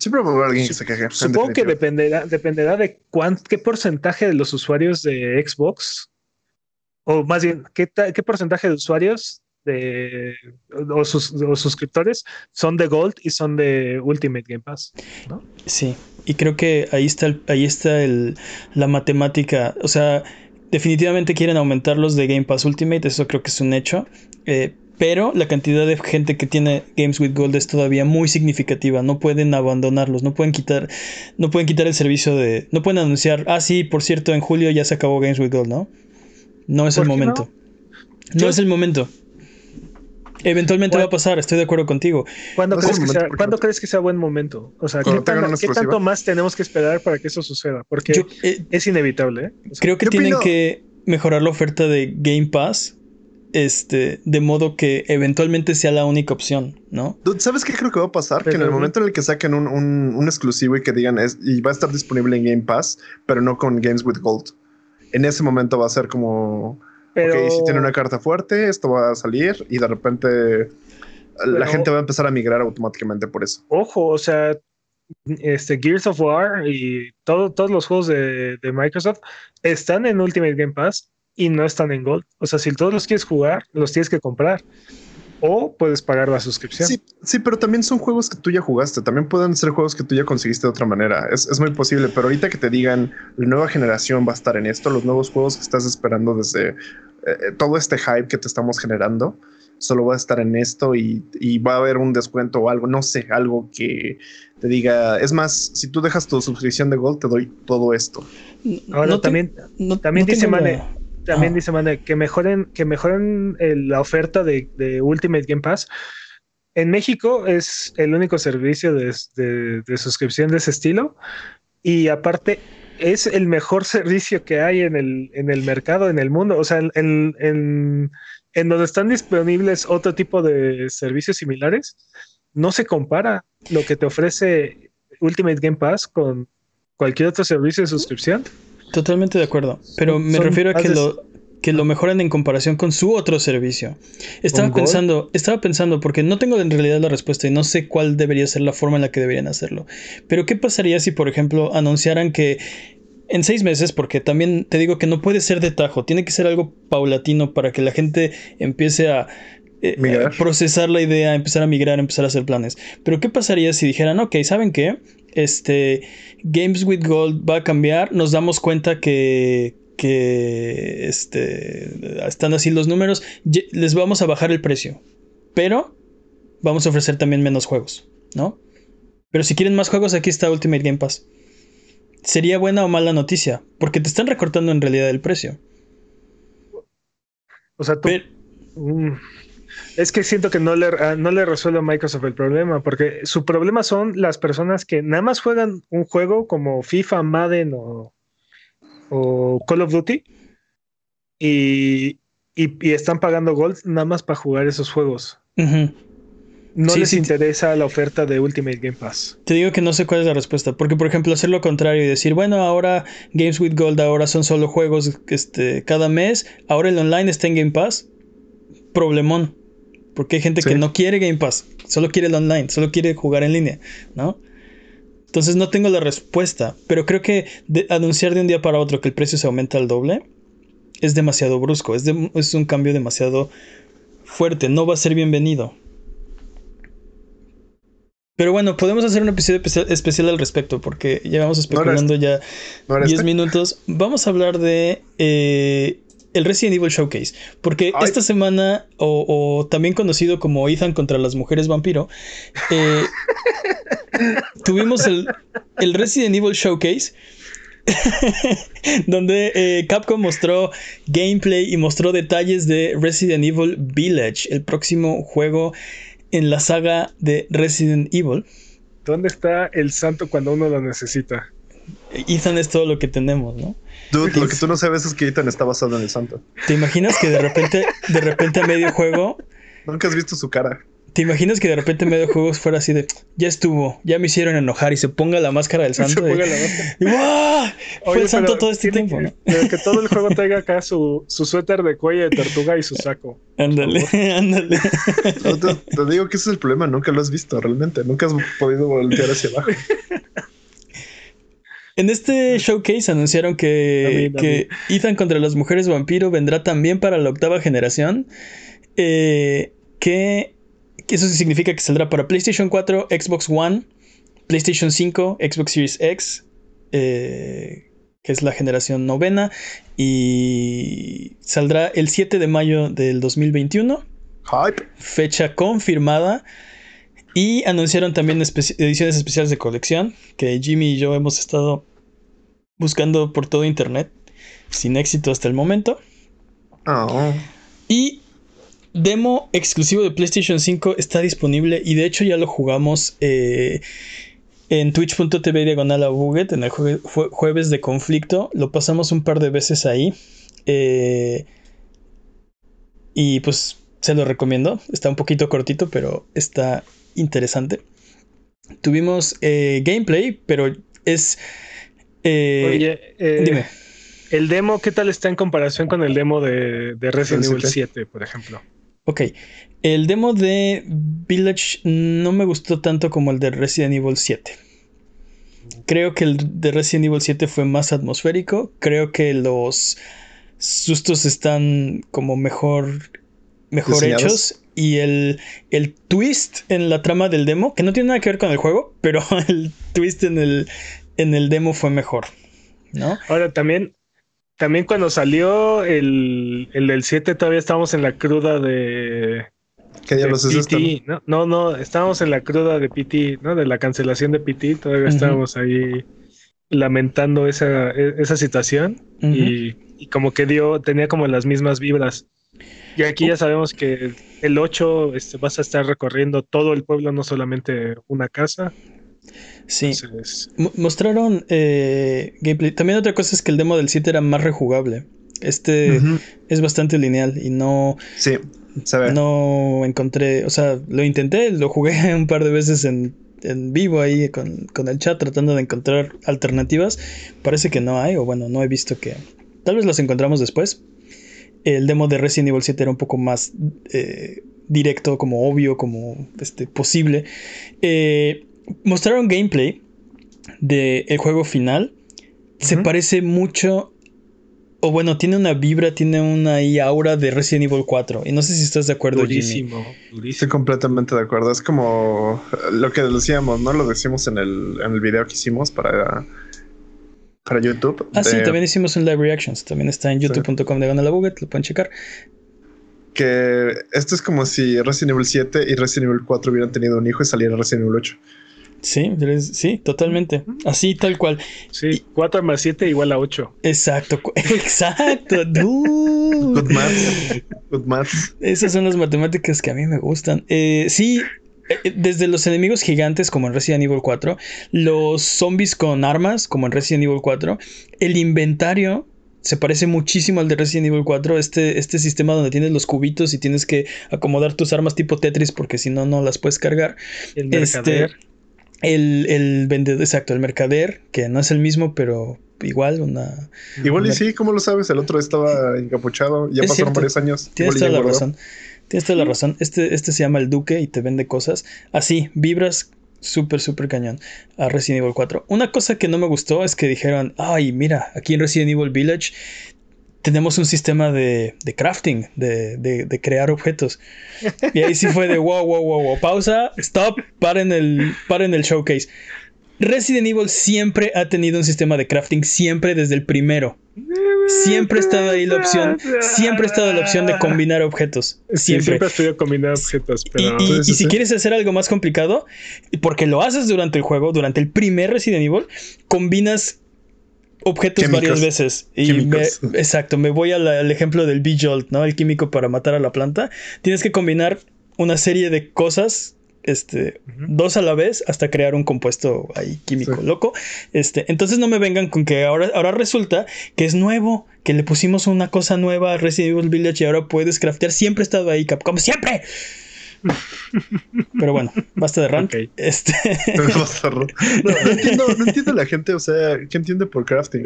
Siempre va a haber alguien que se queje. Supongo que dependerá, dependerá de cuán, qué porcentaje de los usuarios de Xbox, o más bien, qué, qué porcentaje de usuarios de, o, sus, o suscriptores son de Gold y son de Ultimate Game Pass. ¿no? Sí. Y creo que ahí está, el- ahí está el, la matemática. O sea, definitivamente quieren aumentar los de Game Pass Ultimate. Eso creo que es un hecho. Eh, pero la cantidad de gente que tiene Games with Gold es todavía muy significativa. No pueden abandonarlos. No pueden quitar. No pueden quitar el servicio de. No pueden anunciar. Ah, sí, por cierto, en julio ya se acabó Games with Gold, ¿no? No es el ¿Por qué momento. No, es el momento. Eventualmente va a pasar, estoy de acuerdo contigo. ¿Cuándo, No crees, que momento sea, porque ¿cuándo no- crees que sea buen momento? O sea, ¿qué, tan- tanto más tenemos que esperar para que eso suceda? Porque Yo, eh, es inevitable. ¿eh? O sea, Creo que tienen opino- que mejorar la oferta de Game Pass. Este, de modo que eventualmente sea la única opción, ¿no? Dude, ¿Sabes qué creo que va a pasar? que en el momento en el que saquen un, un- un exclusivo y que digan es, y va a estar disponible en Game Pass, pero no con Games with Gold. En ese momento va a ser como, pero ok, si tiene una carta fuerte, esto va a salir y de repente la gente va a empezar a migrar automáticamente por eso. ojo, o sea, este Gears of War y todo- todos los juegos de, de Microsoft están en Ultimate Game Pass y no están en Gold. O sea, si todos los quieres jugar, los tienes que comprar. O puedes pagar la suscripción. Sí, sí, pero también son juegos que tú ya jugaste. También pueden ser juegos que tú ya conseguiste de otra manera. Es, es muy posible, pero ahorita que te digan la nueva generación va a estar en esto, los nuevos juegos que estás esperando desde eh, todo este hype que te estamos generando, solo va a estar en esto y, y va a haber un descuento o algo, no sé, algo que te diga, es más, si tú dejas tu suscripción de Gold, te doy todo esto. Ahora No te- también, no- también no dice Mane, también Ajá. dice Mane que mejoren, que mejoren el- la oferta de, de Ultimate Game Pass. En México es el único servicio de, de- de suscripción de ese estilo. Y aparte, es el mejor servicio que hay en el, en el mercado, en el mundo. O sea, en, en- en donde están disponibles otro tipo de servicios similares, no se compara lo que te ofrece Ultimate Game Pass con cualquier otro servicio de suscripción. Totalmente de acuerdo. Pero me refiero a que lo, que lo mejoran en comparación con su otro servicio. Estaba pensando, estaba pensando, porque no tengo en realidad la respuesta y no sé cuál debería ser la forma en la que deberían hacerlo. Pero ¿qué pasaría si, por ejemplo, anunciaran que en seis meses, porque también te digo que no puede ser de tajo, tiene que ser algo paulatino para que la gente empiece a, eh, a procesar la idea, empezar a migrar, empezar a hacer planes. Pero ¿qué pasaría si dijeran, ok, ¿saben qué? Este, Games with Gold va a cambiar, nos damos cuenta que, que este, están así los números, les vamos a bajar el precio, pero vamos a ofrecer también menos juegos, ¿no? Pero si quieren más juegos, aquí está Ultimate Game Pass. ¿Sería buena o mala noticia? Porque te están recortando en realidad el precio. O sea, tú, Pero- Mm, Es que siento que no le, ah, no le resuelve a Microsoft el problema, porque su problema son las personas que nada más juegan un juego como FIFA, Madden o, o Call of Duty y, y- y están pagando Gold nada más para jugar esos juegos. No Sí, les sí, interesa la oferta de Ultimate Game Pass. Te digo que no sé cuál es la respuesta, porque por ejemplo hacer lo contrario y decir, bueno, ahora Games with Gold ahora son solo juegos este, cada mes, ahora el online está en Game Pass, problemón, porque hay gente Sí. que no quiere Game Pass, solo quiere el online, solo quiere jugar en línea, ¿no? Entonces no tengo la respuesta, pero creo que de- anunciar de un día para otro que el precio se aumenta al doble es demasiado brusco, es, de- es un cambio demasiado fuerte, no va a ser bienvenido. Pero bueno, podemos hacer un episodio especial, al respecto porque llevamos especulando ya ¿No era 10 este? minutos. Vamos a hablar de eh, el Resident Evil Showcase. Porque Ay. esta semana, o, o también conocido como Ethan contra las mujeres vampiro, eh, tuvimos el, el Resident Evil Showcase. donde eh, Capcom mostró gameplay y mostró detalles de Resident Evil Village, el próximo juego en la saga de Resident Evil. ¿Dónde está el santo cuando uno lo necesita? Ethan es todo lo que tenemos, ¿no? Dude, lo que tú no sabes es que Ethan está basado en el santo. ¿Te imaginas que de repente, de repente a medio juego, Nunca has visto su cara. te imaginas que de repente a medio juego fuera así de, ya estuvo, ya me hicieron enojar y se ponga la máscara del Se santo? y- ponga la máscara. y ¡guau! Fue Oye, el santo todo este tiempo, que, ¿no? pero que todo el juego traiga acá su, su suéter de cuello de tortuga y su saco. Ándale, ándale. No, te, te digo que ese es el problema. Nunca lo has visto realmente. Nunca has podido voltear hacia abajo. En este showcase anunciaron que, que Ethan contra las mujeres vampiro vendrá también para la octava generación. eh, que, que eso significa que saldrá para PlayStation 4, Xbox One, PlayStation 5, Xbox Series X, eh, que es la generación novena, y saldrá el 7 de mayo del 2021 Hype. fecha confirmada. Y anunciaron también espe- ediciones especiales de colección que Jimmy y yo hemos estado buscando por todo internet, sin éxito hasta el momento. Oh. Y demo exclusivo de PlayStation 5 está disponible y de hecho ya lo jugamos eh, en twitch.tv diagonal a Buget en el jue- jue- jueves de conflicto. Lo pasamos un par de veces ahí. eh, y pues se lo recomiendo. Está un poquito cortito, pero está interesante. Tuvimos eh, gameplay, pero es... eh, Oye, eh, dime. el demo, ¿qué tal está en comparación con el demo de, de Resident ¿El Evil siete? 7, por ejemplo? Ok, el demo de Village no me gustó tanto como el de Resident Evil 7. Creo que el de Resident Evil 7 fue más atmosférico. Creo que los sustos están como mejor, mejor hechos. Y el, el twist en la trama del demo, que no tiene nada que ver con el juego, pero el twist en el, en el demo fue mejor. ¿No? Ahora también, también cuando salió el, el del 7 todavía estábamos en la cruda de, ¿Qué diablos es esto? ¿no? no, no, estábamos en la cruda de PT, ¿no? De la cancelación de PT, todavía estábamos ahí lamentando esa, e- esa situación y, y como que dio, tenía como las mismas vibras. Y aquí ya sabemos que el 8 este, vas a estar recorriendo todo el pueblo, no solamente una casa. Sí. Entonces, Mo- Mostraron eh, gameplay. También otra cosa es que el demo del 7 era más rejugable. Este es bastante lineal y no, Sí, ve. no encontré, o sea, lo intenté, lo jugué un par de veces en, en vivo ahí con, con el chat tratando de encontrar alternativas. Parece que no hay, o bueno, no he visto que... Tal vez los encontramos después. El demo de Resident Evil 7 era un poco más eh, directo, como obvio, como este, posible. Eh, mostraron gameplay del juego final. Se parece mucho o bueno, tiene una vibra, tiene una ahí aura de Resident Evil 4. Y no sé si estás de acuerdo, Jimmy. durísimo, Estoy durísimo. completamente de acuerdo. Es como lo que decíamos, ¿no? Lo decimos en el, en el video que hicimos para, para YouTube. Ah, sí, también hicimos un live reactions. También está en youtube.com de la Buget, lo pueden checar. Que esto es como si Resident Evil 7 y Resident Evil 4 hubieran tenido un hijo y saliera Resident Evil 8. Sí, sí, totalmente. Así, tal cual. Sí, 4 más 7 igual a 8. Exacto, exacto. dude. Good maths. Good maths. Esas son las matemáticas que a mí me gustan. Eh, sí, desde los enemigos gigantes como en Resident Evil 4, los zombies con armas como en Resident Evil 4, el inventario se parece muchísimo al de Resident Evil 4, este, este sistema donde tienes los cubitos y tienes que acomodar tus armas tipo Tetris porque si no, no las puedes cargar. El Este, mercader. El, el vendedor, exacto, el mercader, que no es el mismo, pero igual una... Igual y sí, ¿cómo lo sabes? El otro estaba encapuchado. Ya Es pasaron cierto. varios años. Tienes Igual toda la guardó. razón. Tienes toda la razón. Este, este se llama el Duque y te vende cosas. Así, vibras súper, súper cañón a Resident Evil 4. Una cosa que no me gustó es que dijeron, ay, mira, aquí en Resident Evil Village tenemos un sistema de, de crafting, de, de- de crear objetos. Y ahí sí fue de wow, wow, wow, wow. Pausa, stop, paren el, paren el showcase. Resident Evil siempre ha tenido un sistema de crafting, siempre desde el primero. Siempre ha estado ahí la opción, siempre ha estado la opción de combinar objetos. Sí, Siempre. siempre has podido combinar objetos, Y, pero y- Sí, sí, y si sí. quieres hacer algo más complicado, porque lo haces durante el juego, durante el primer Resident Evil, combinas objetos Químicos. varias veces. Y me- exacto, me voy al, al ejemplo del B-Jolt, ¿no? El químico para matar a la planta. Tienes que combinar una serie de cosas. Este, dos a la vez hasta crear un compuesto ahí químico Sí. loco. Este, entonces no me vengan con que ahora, ahora resulta que es nuevo, que le pusimos una cosa nueva a Resident Evil Village y ahora puedes craftear. Siempre he estado ahí, Capcom, siempre. Pero bueno, basta de rant. Este. No, no entiendo, no entiendo la gente, o sea, ¿qué entiende por crafting?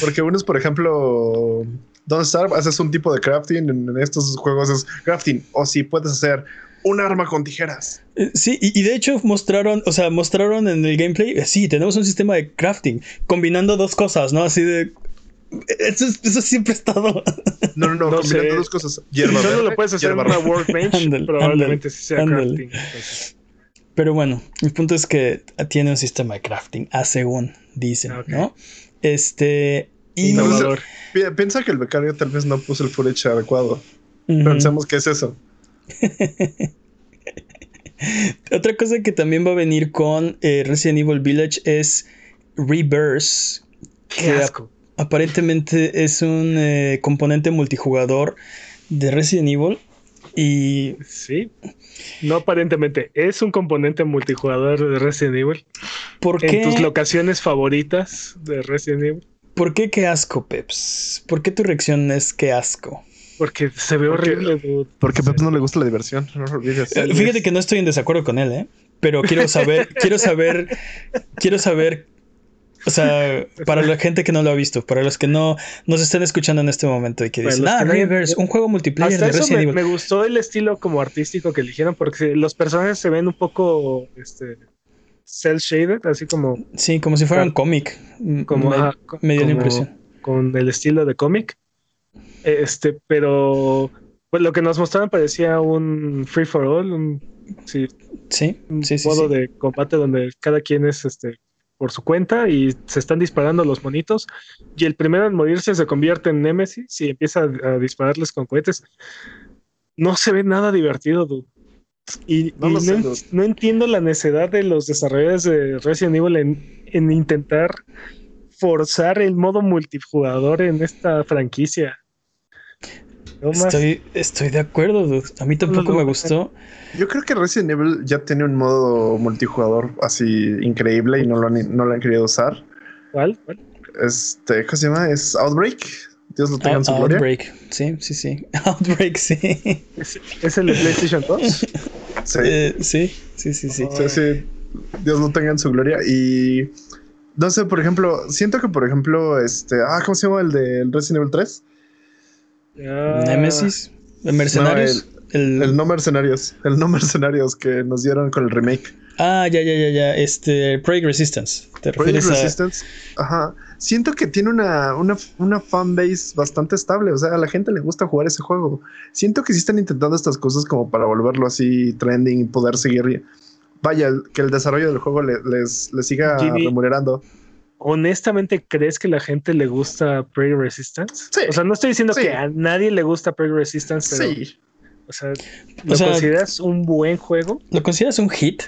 Porque uno es, por ejemplo, Don't Starve, haces un tipo de crafting, en estos juegos es crafting, o si puedes hacer un arma con tijeras. Sí, y, y de hecho mostraron, o sea, mostraron en el gameplay, eh, sí, tenemos un sistema de crafting, combinando dos cosas, ¿no? Así de... Eso, es- eso siempre ha estado. No, no, no, No combinando sé. dos cosas. Hierba solo verde, lo puedes hacer en una workbench, probablemente sí sea crafting. entonces. Pero bueno, el punto es que tiene un sistema de crafting, a según dicen, Ok. ¿no? Este... Y... Innovador. Pi- Piensa que el becario tal vez no puso el footage adecuado. Ujú. Pensemos que es eso. Otra cosa que también va a venir con eh, Resident Evil Village es Reverse. Qué que asco. aparentemente es un eh, componente multijugador de Resident Evil. Y Sí. No aparentemente. Es un componente multijugador de Resident Evil. ¿por En qué, tus locaciones favoritas de Resident Evil. ¿por qué qué asco, Peps? ¿Por qué tu reacción es qué asco? Porque se ve Porque- horrible, dude. Porque a Pep no le gusta la diversión, no lo olvides. Eh, Fíjate que no estoy en desacuerdo con él, ¿eh? Pero quiero saber, quiero saber, quiero saber, o sea, para la gente que no lo ha visto, para los que no nos están escuchando en este momento y que dicen, ah, Reverse, un juego multiplayer Hasta de eso Resident me, Evil. me gustó el estilo como artístico que eligieron porque los personajes se ven un poco este cel shaded, así como, Sí, como si fuera un cómic. como, me, dio la impresión. con el estilo de cómic. Este, pero pues lo que nos mostraron parecía un free for all, un, sí, Sí, un sí, modo sí. de combate donde cada quien es este por su cuenta y se están disparando los monitos y el primero en morirse se convierte en Nemesis y empieza a, a dispararles con cohetes. No se ve nada divertido, dude. Y, No y lo sé, en- dude. no entiendo la necesidad de los desarrolladores de Resident Evil en, en intentar forzar el modo multijugador en esta franquicia. Estoy, estoy de acuerdo, dude. A mí tampoco No, me gustó. Yo creo que Resident Evil ya tiene un modo multijugador así increíble y no lo han, no lo han querido usar. ¿Cuál? ¿Cuál? Este, ¿cómo se llama? Es Outbreak. Dios lo tenga en su Out- gloria. Outbreak. Sí, sí, sí. Outbreak, sí. ¿Es, es el de PlayStation 2? Sí. Eh, sí, sí, sí, sí. Sí, sí. Dios lo tenga en su gloria. Y no sé, por ejemplo, siento que, por ejemplo, este, ah, ¿cómo se llama el de Resident Evil 3? Ya. Nemesis. Mercenarios. el, El no mercenarios. El no mercenarios que nos dieron con el remake. Ah, ya, ya, ya, ya. Este, Project Resistance. ¿Te refieres a...? Resistance. Ajá. Siento que tiene una, una, una fanbase bastante estable. O sea, a la gente le gusta jugar ese juego. Siento que sí están intentando estas cosas como para volverlo así trending y poder seguir. Vaya, que el desarrollo del juego le- les, les siga Jimmy, remunerando. ¿Honestamente crees que la gente le gusta Prey Resistance? Sí. O sea, no estoy diciendo Sí. que a nadie le gusta Prey Resistance, pero, Sí. o sea, ¿lo O sea- consideras un buen juego? ¿Lo consideras un hit?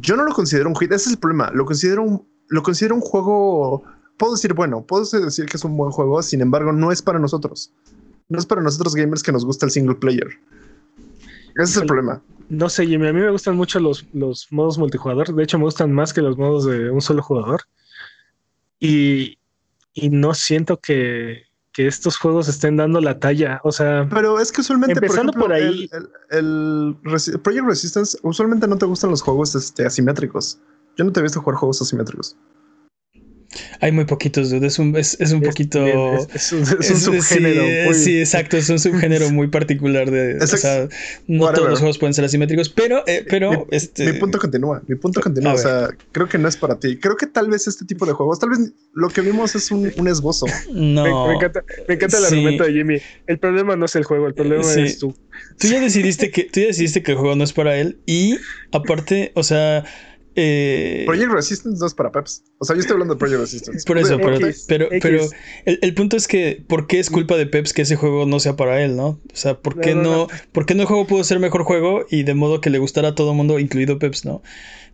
Yo no lo considero un hit. Ese es el problema. Lo considero un, lo considero un juego. Puedo decir, bueno, puedo decir que es un buen juego. Sin embargo, no es para nosotros. No es para nosotros gamers que nos gusta el single player. Ese es el problema. No sé, Jimmy, a mí me gustan mucho los, los modos multijugador. De hecho, me gustan más que los modos de un solo jugador. Y, y no siento que, que estos juegos estén dando la talla. O sea, Pero es que usualmente, Empezando por, ejemplo, por ahí- el, el- el Resi- Project Resistance, usualmente no te gustan los juegos este, asimétricos. Yo no te he visto jugar juegos asimétricos. Hay muy poquitos, dude. Es un, es, es un es- poquito... es, es un, es un es- subgénero. Sí, muy- sí, exacto. Es un subgénero muy particular de... O sea, no whatever. todos los juegos pueden ser asimétricos, pero... eh, pero mi, este, mi punto continúa, mi punto continúa. O sea, creo que no es para ti. Creo que tal vez este tipo de juegos, tal vez lo que vimos es un, un esbozo. No. Me, me encanta, me encanta el Sí. argumento de Jimmy. El problema no es el juego, el problema Sí. es tú. Tú ya decidiste que, tú ya decidiste que el juego no es para él. Y aparte, o sea... eh, Project Resistance no es para Peps. O sea, yo estoy hablando de Project Resistance. Por eso, pero, X, pero, X. pero el, el punto es que, ¿por qué es culpa de Peps que ese juego no sea para él, no? O sea, ¿por qué No, no, no, no. ¿por qué no el juego pudo ser mejor juego y de modo que le gustara a todo mundo, incluido Peps, no?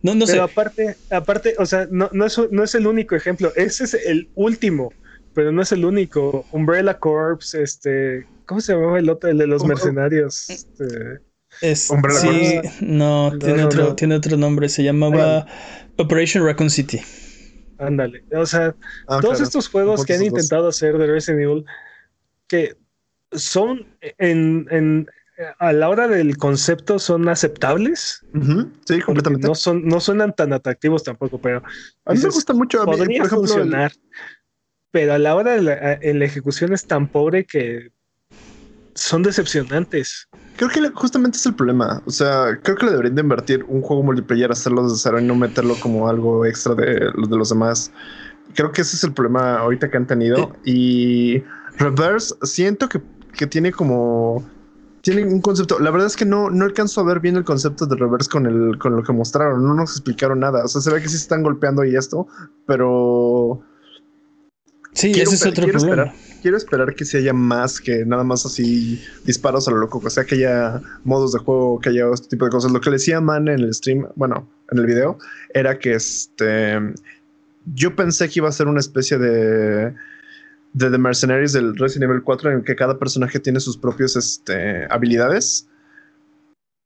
No, no sé. Pero aparte, aparte, o sea, no, no, es, no es el único ejemplo. Ese es el último, pero no es el único. Umbrella Corps, este. ¿Cómo se llamaba el otro? El de los mercenarios. Este, Es, Umbrella sí, Corps. no, No, tiene, no, otro, no. tiene otro nombre. Se llamaba Operation Raccoon City. ándale. O sea, Ah, todos claro. estos juegos que han dos. intentado hacer de Resident Evil, que son en, en- a la hora del concepto son aceptables. Sí, completamente. No, son, no suenan tan atractivos tampoco, pero a mí me gusta mucho. A mí, por podría ejemplo, el- funcionar. Pero a la hora de la, en la ejecución es tan pobre que son decepcionantes. Creo que justamente es el problema. O sea, creo que le deberían de invertir un juego multiplayer, hacerlo desde cero y no meterlo como algo extra de los de los demás. Creo que ese es el problema ahorita que han tenido. Y Reverse, siento que, que tiene como. Tiene un concepto. La verdad es que no, no alcanzo a ver bien el concepto de Reverse con, el, con lo que mostraron. No nos explicaron nada. O sea, se ve que sí se están golpeando y esto, pero Sí, Quiero ese es otro quiero problema. esperar. quiero esperar que se haya más que nada más así disparos a lo loco, o sea, que haya modos de juego, que haya este tipo de cosas. Lo que le decía Man en el stream, bueno, en el video, era que este yo pensé que iba a ser una especie de de The Mercenaries del Resident Evil 4 en el que cada personaje tiene sus propios este, habilidades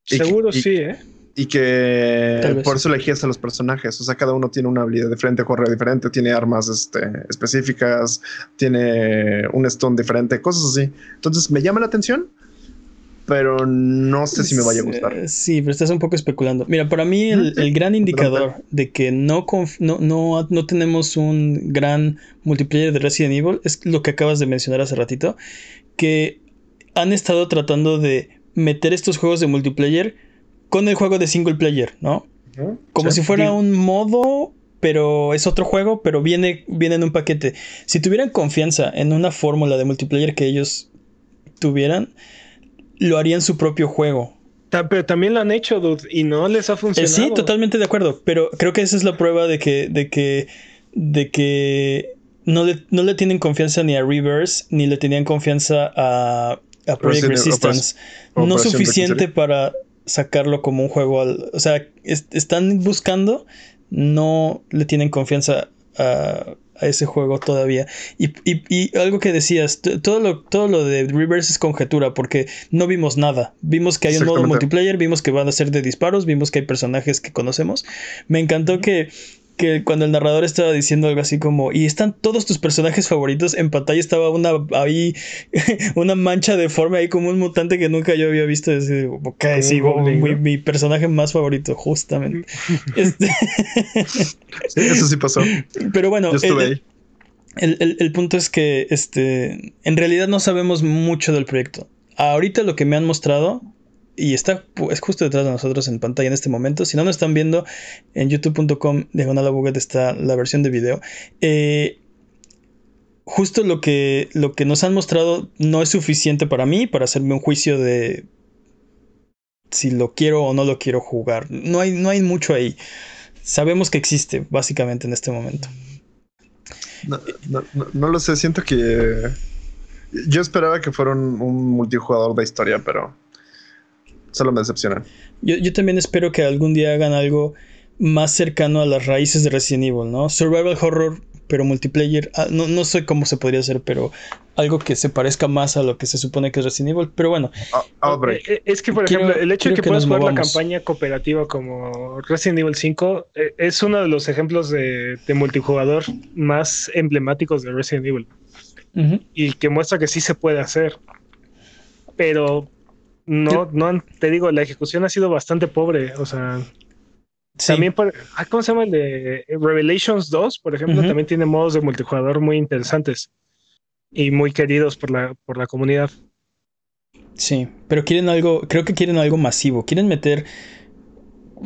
Seguro y- sí, ¿eh? Y que por eso elegías a los personajes. O sea, cada uno tiene una habilidad diferente, corre diferente, tiene armas este, específicas, tiene un stone diferente, cosas así. Entonces me llama la atención, pero no sé si me vaya a gustar. Eh, Sí, pero estás un poco especulando. Mira, para mí el, el gran indicador de que no, no, no, no tenemos un gran multiplayer de Resident Evil es lo que acabas de mencionar hace ratito, que han estado tratando de meter estos juegos de multiplayer con el juego de single player, ¿no? Como Sí. si fuera un modo, pero es otro juego, pero viene, viene en un paquete. Si tuvieran confianza en una fórmula de multiplayer que ellos tuvieran, lo harían su propio juego. Ta- Pero también lo han hecho, dude, y no les ha Eh, funcionado. sí, totalmente de acuerdo, pero creo que esa es la prueba de que, de que, de que no le, no le tienen confianza ni a Reverse, ni le tenían confianza a, a Project Resident- Resistance. No suficiente para sacarlo como un juego. Al, o sea, están buscando, no le tienen confianza a, ese juego todavía. Y, algo que decías, todo lo, todo lo de Reverse es conjetura, porque no vimos nada. Vimos que hay un modo multiplayer, vimos que van a ser de disparos, vimos que hay personajes que conocemos. Me encantó que que cuando el narrador estaba diciendo algo así como, y están todos tus personajes favoritos, en pantalla estaba una ahí, una mancha deforme ahí como un mutante que nunca yo había visto. Decir, ok, sí, mi, personaje más favorito, justamente. Este sí, eso sí pasó. Pero bueno, el, el, punto es que este, en realidad no sabemos mucho del proyecto. Ahorita lo que me han mostrado y está es justo detrás de nosotros en pantalla en este momento. Si no nos están viendo, en youtube.com diagonal está la versión de video. Eh, justo lo que, lo que nos han mostrado no es suficiente para mí para hacerme un juicio de si lo quiero o no lo quiero jugar. No hay, no hay mucho ahí. Sabemos que existe, básicamente, en este momento. No lo sé, siento que... Yo esperaba que fuera un multijugador de historia, pero solo me decepcionan. Yo, yo también espero que algún día hagan algo más cercano a las raíces de Resident Evil, ¿no? Survival horror, pero multiplayer. Ah, no, no sé cómo se podría hacer, pero algo que se parezca más a lo que se supone que es Resident Evil. Pero bueno. Ah, eh, eh, es que, por ejemplo, el hecho de que, puedas jugar la campaña cooperativa como Resident Evil 5 eh, es uno de los ejemplos de, multijugador más emblemáticos de Resident Evil. Y que muestra que sí se puede hacer. Pero no, no, te digo, la ejecución ha sido bastante pobre. O sea, también, por, ah, ¿cómo se llama el de Revelations 2? Por ejemplo, también tiene modos de multijugador muy interesantes y muy queridos por la, por la comunidad. Sí, pero quieren algo, creo que quieren algo masivo. Quieren meter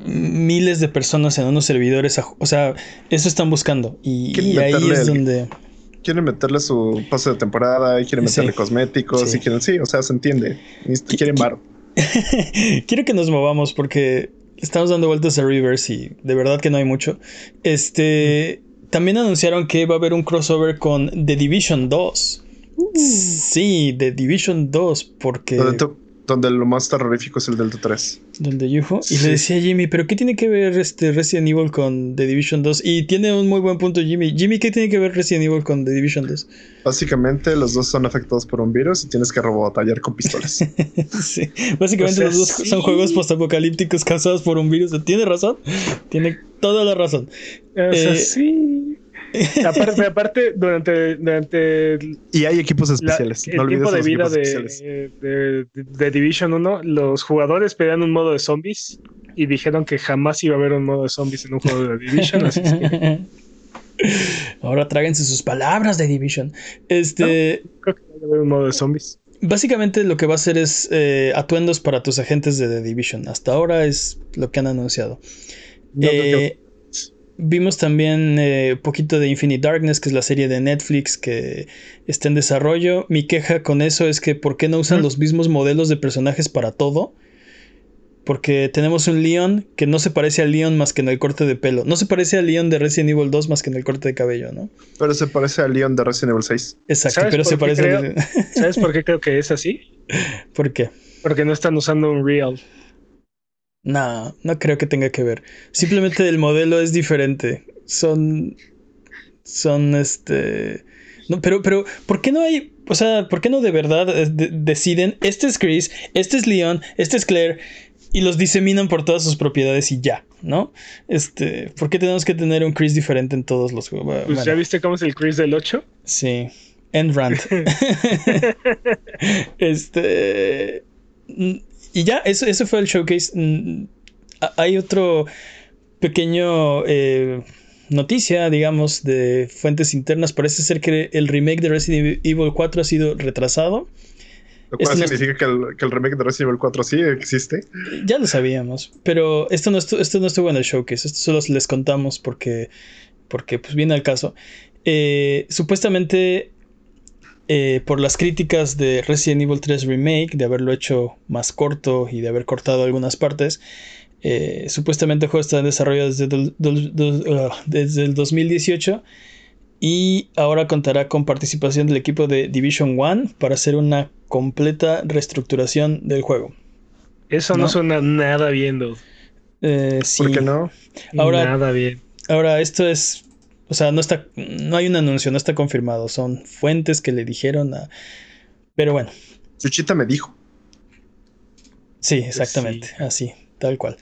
miles de personas en unos servidores. o sea, eso están buscando. Y, ahí es donde quieren meterle su pase de temporada y quieren meterle cosméticos y quieren, sí, o sea, se entiende. quieren bar. Quiero que nos movamos porque estamos dando vueltas a Rivers y de verdad que no hay mucho. Este. También anunciaron que va a haber un crossover con The Division 2. Uh. Sí, The Division 2, porque donde lo más terrorífico es el Delta 3. Donde Yuho. Y le decía a Jimmy, ¿pero qué tiene que ver este Resident Evil con The Division 2? Y tiene un muy buen punto Jimmy. Jimmy, ¿qué tiene que ver Resident Evil con The Division 2? Básicamente los dos son afectados por un virus y tienes que robotallar con pistolas. sí. Básicamente los dos son juegos postapocalípticos causados por un virus. ¿Tiene razón? Tiene toda la razón. O sea, eh, sí aparte, aparte, durante, durante. Y hay equipos especiales. el tiempo de vida de, de, Division 1, los jugadores pedían un modo de zombies y dijeron que jamás iba a haber un modo de zombies en un juego de Division. así Ahora tráguense sus palabras de Division. Este. creo que va a haber un modo de zombies. Básicamente lo que va a hacer es eh, atuendos para tus agentes de The Division. Hasta ahora es lo que han anunciado. eh, Vimos también un eh, poquito de Infinite Darkness, que es la serie de Netflix que está en desarrollo. Mi queja con eso es que ¿por qué no usan los mismos modelos de personajes para todo? Porque tenemos un Leon que no se parece al Leon más que en el corte de pelo. No se parece al Leon de Resident Evil 2 más que en el corte de cabello, ¿no? Pero se parece al Leon de Resident Evil 6. Exacto, pero se parece ¿Sabes por qué creo que es así? ¿Por qué? Porque no están usando un Real. No, no creo que tenga que ver. Simplemente el modelo es diferente. Son. Son este. No, pero, pero, ¿por qué no hay. O sea, ¿por qué no de verdad eh, deciden? Este es Chris, este es Leon, este es Claire. Y los diseminan por todas sus propiedades y ya, ¿no? Este. ¿Por qué tenemos que tener un Chris diferente en todos los juegos? Pues ya viste cómo es el Chris del 8. Sí. End rant. este. Y ya, eso, eso fue el showcase. Mm, hay otro pequeño eh, noticia, digamos, de fuentes internas. Parece ser que el remake de Resident Evil 4 ha sido retrasado. Lo cual significa que, el, remake de Resident Evil 4 sí existe. Ya lo sabíamos, pero esto no, estuvo, esto no estuvo en el showcase, esto solo les contamos porque, porque pues viene al caso. Eh, supuestamente eh, por las críticas de Resident Evil 3 Remake, de haberlo hecho más corto y de haber cortado algunas partes, eh, supuestamente el juego está en desarrollo desde, uh, desde el 2018 y ahora contará con participación del equipo de Division 1 para hacer una completa reestructuración del juego. Eso no, No. suena nada bien, dude. Eh, sí. ¿Por qué no? Ahora- Nada bien. Ahora, esto es. O sea, no está. No hay un anuncio, no está confirmado. Son fuentes que le dijeron a. Pero bueno, Chuchita me dijo. sí, exactamente. Así, tal cual.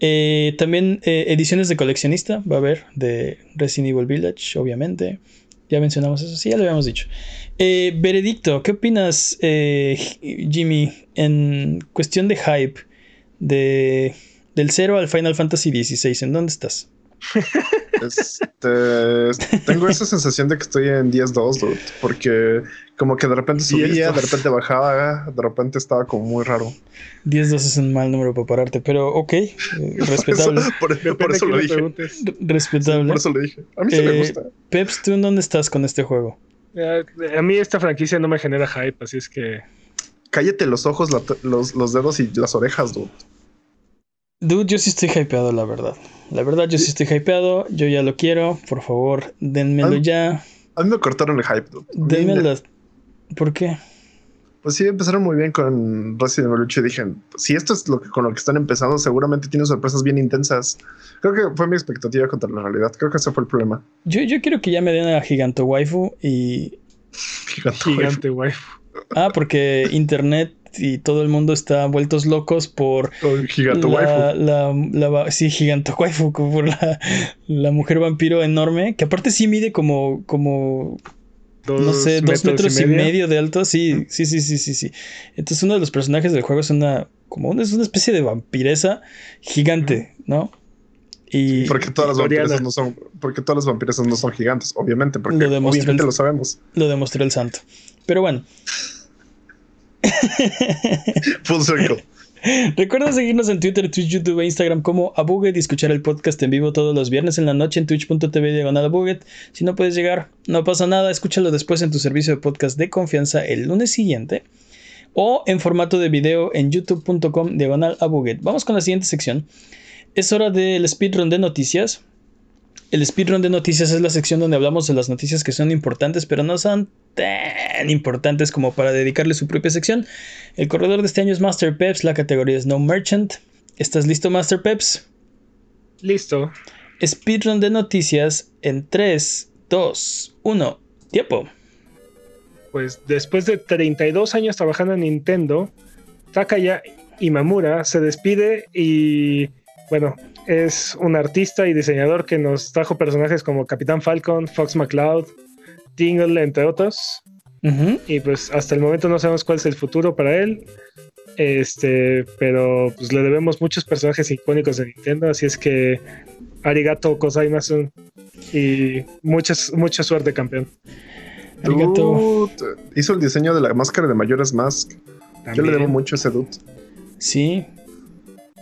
Eh, también eh, ediciones de coleccionista va a haber de Resident Evil Village, obviamente. Ya mencionamos eso, sí, ya lo habíamos dicho. Eh, veredicto, ¿qué opinas, Jimmy, en cuestión de hype de, del 0 al Final Fantasy XVI? ¿En dónde estás? Este, tengo esa sensación de que estoy en 10-2, dude, porque como que de repente subía, 10-2. de repente bajaba, de repente estaba como muy raro. 10-2 es un mal número para pararte, pero ok, eh, respetable. Por eso, por, por Depende eso a lo dije. Respetable. Por eso lo dije. A mí sí me Eh, gusta. Peps, ¿tú en dónde estás con este juego? Eh, A mí esta franquicia no me genera hype, así es que Cállate los ojos, la- los, los dedos y las orejas, dude. Dude, yo sí estoy hypeado, la verdad. La verdad, yo sí estoy hypeado. Yo ya lo quiero. Por favor, denmelo ya. A mí me cortaron el hype, dude. Denmelo. ¿Por qué? Pues sí, empezaron muy bien con Resident Evil 8 y dije, si esto es lo que, con lo que están empezando, seguramente tiene sorpresas bien intensas. Creo que fue mi expectativa contra la realidad. Creo que ese fue el problema. Yo, yo quiero que ya me den a Giganto Waifu y. Gigante. gigante, guay. Ah, porque internet y todo el mundo está vueltos locos por. Con Gigante la, waifu. la, la sí, Giganto Waifu, por la, la mujer vampiro enorme, que aparte sí mide como, como no sé, dos metros, y, medio. de alto. Sí, sí, sí, sí, sí, sí. Entonces uno de los personajes del juego es una, como una, es una especie de vampiresa gigante, ¿no? Y Porque todas las vampiresas no son, porque todas las vampiresas no son gigantes, obviamente, porque Lo demostró obviamente el- lo sabemos. lo demostró el santo. Pero bueno, Full circle. recuerda seguirnos en Twitter, Twitch, YouTube e Instagram como Abuget y escuchar el podcast en vivo todos los viernes en la noche en twitch.tv diagonal. Si no puedes llegar, no pasa nada, escúchalo después en tu servicio de podcast de confianza el lunes siguiente o en formato de video en youtube.com diagonal. Vamos con la siguiente sección. Es hora del speedrun de noticias. El speedrun de noticias es la sección donde hablamos de las noticias que son importantes, pero no son tan importantes como para dedicarle su propia sección. El corredor de este año es Master Peps, la categoría es No Merchant. ¿Estás listo, Master Peps? Listo. Speedrun de noticias en 3, 2, 1. Tiempo. Pues después de 32 años trabajando en Nintendo, Takaya Imamura se despide y bueno, es un artista y diseñador que nos trajo personajes como Capitán Falcon, Fox McCloud, Tingle, entre otros. Y pues hasta el momento no sabemos cuál es el futuro para él. Este, pero pues le debemos muchos personajes icónicos de Nintendo, así es que arigato gozaimasu y muchas, mucha suerte, campeón. Arigato. Dude, hizo el diseño de la máscara de Mayores Mask. Yo le debo mucho a ese dude. Sí.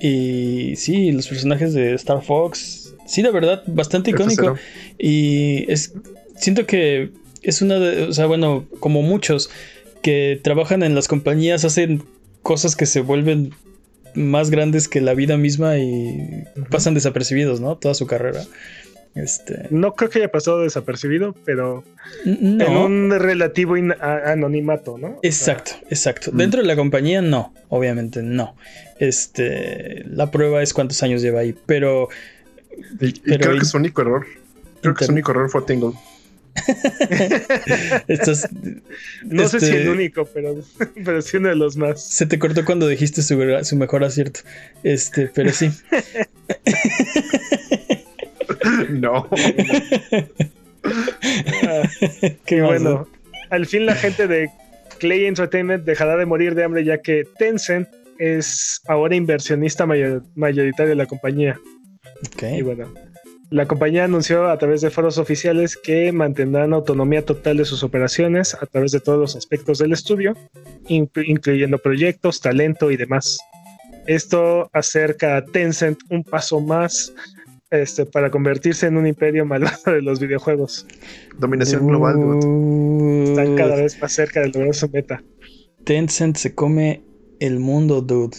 Y sí, los personajes de Star Fox. Sí, la verdad, bastante icónico. F0. Y es. Siento que es una de. O sea, bueno, como muchos que trabajan en las compañías hacen cosas que se vuelven más grandes que la vida misma y pasan desapercibidos, ¿no? Toda su carrera. Este. No creo que haya pasado desapercibido, pero en No. un relativo anonimato, ¿no? O sea, Exacto, exacto. Mm. Dentro de la compañía, no, obviamente no. Este, la prueba es cuántos años lleva ahí, pero Y, y Pero creo que su único error. Creo que su Inter- único error fue Tingle. estás, no sé si este, el único, pero, pero sí uno de los más. Se te cortó cuando dijiste su, su mejor acierto. Este, pero sí. no. Qué bueno, al fin la gente de Clay Entertainment dejará de morir de hambre ya que Tencent es ahora inversionista mayor- mayoritario de la compañía. Y bueno, la compañía anunció a través de foros oficiales que mantendrán autonomía total de sus operaciones a través de todos los aspectos del estudio, inclu- incluyendo proyectos, talento y demás. Esto acerca a Tencent un paso más este, para convertirse en un imperio malvado de los videojuegos. Dominación global, dude. Están cada vez más cerca de lograr su meta. Tencent se come el mundo, dude.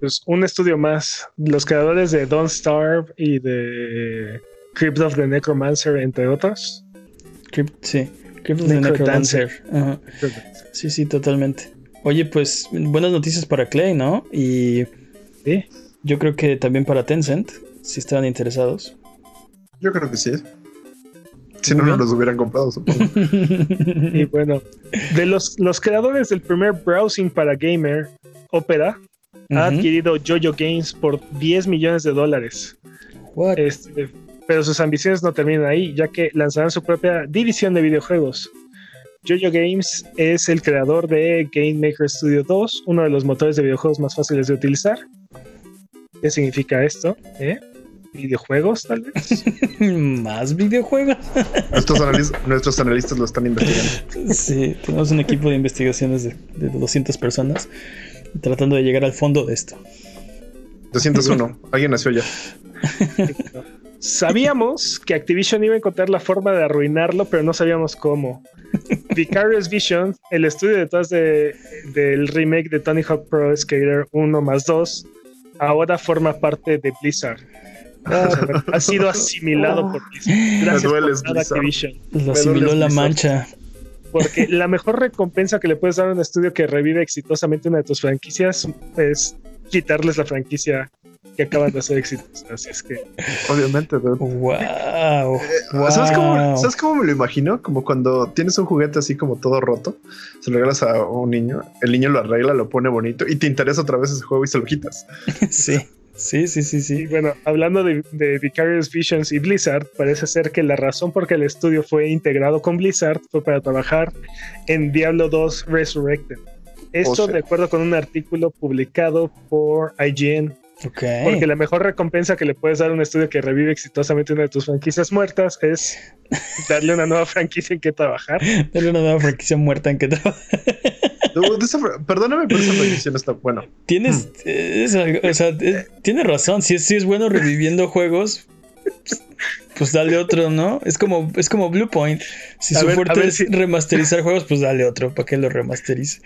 Pues un estudio más. Los creadores de Don't Starve y de Crypt of the Necromancer, entre otros. Crypt, sí. Crypt of the. Ajá. Sí, sí, totalmente. Oye, pues buenas noticias para Clay, ¿no? Y Sí. Yo creo que también para Tencent, si estaban interesados. Yo creo que sí. Si no, no los hubieran comprado, supongo. Y bueno, de los, los creadores del primer browsing para gamer, Opera, ha adquirido Jojo Games por 10 millones de dólares. What? Este, pero sus ambiciones no terminan ahí, ya que lanzarán su propia división de videojuegos. Jojo Games es el creador de Game Maker Studio 2, uno de los motores de videojuegos más fáciles de utilizar. ¿Qué significa esto? ¿Eh? ¿Videojuegos, tal vez? ¿Más videojuegos? nuestros, analis- nuestros analistas lo están investigando. Sí, tenemos un equipo de investigaciones de, de 200 personas tratando de llegar al fondo de esto. 201. Alguien nació ya. Sabíamos que Activision iba a encontrar la forma de arruinarlo, pero no sabíamos cómo. Vicarious Vision, el estudio detrás de, del remake de Tony Hawk Pro Skater 1 más 2, ahora forma parte de Blizzard. Ha sido asimilado por Blizzard. Gracias Me dueles, por nada, Blizzard. Activision. lo asimiló la Blizzard. mancha. Porque la mejor recompensa que le puedes dar a un estudio que revive exitosamente una de tus franquicias es quitarles la franquicia que acaban de hacer exitosa. Así es que Obviamente, dude. Wow. ¿Sabes, cómo, Wow. ¿Sabes cómo me lo imagino? Como cuando tienes un juguete así como todo roto, se lo regalas a un niño, el niño lo arregla, lo pone bonito y te interesa otra vez ese juego y se lo quitas. Sí, sí, sí, sí, Y sí. bueno, hablando de, de Vicarious Visions y Blizzard, parece ser que la razón por que el estudio fue integrado con Blizzard fue para trabajar en Diablo 2 Resurrected. Esto de acuerdo con un artículo publicado por IGN, Ok. porque la mejor recompensa que le puedes dar a un estudio que revive exitosamente una de tus franquicias muertas es darle una nueva franquicia en que trabajar. Dale una nueva franquicia muerta en que trabaja. Dude, esa fra- perdóname, pero esa no está bueno. Tienes, eh, es algo- o sea, eh, tienes razón. Si es, si es bueno reviviendo juegos, pues dale otro, ¿no? Es como, es como Blue Point. Si A su ver, fuerte es si- remasterizar juegos, pues dale otro para que lo remasterice.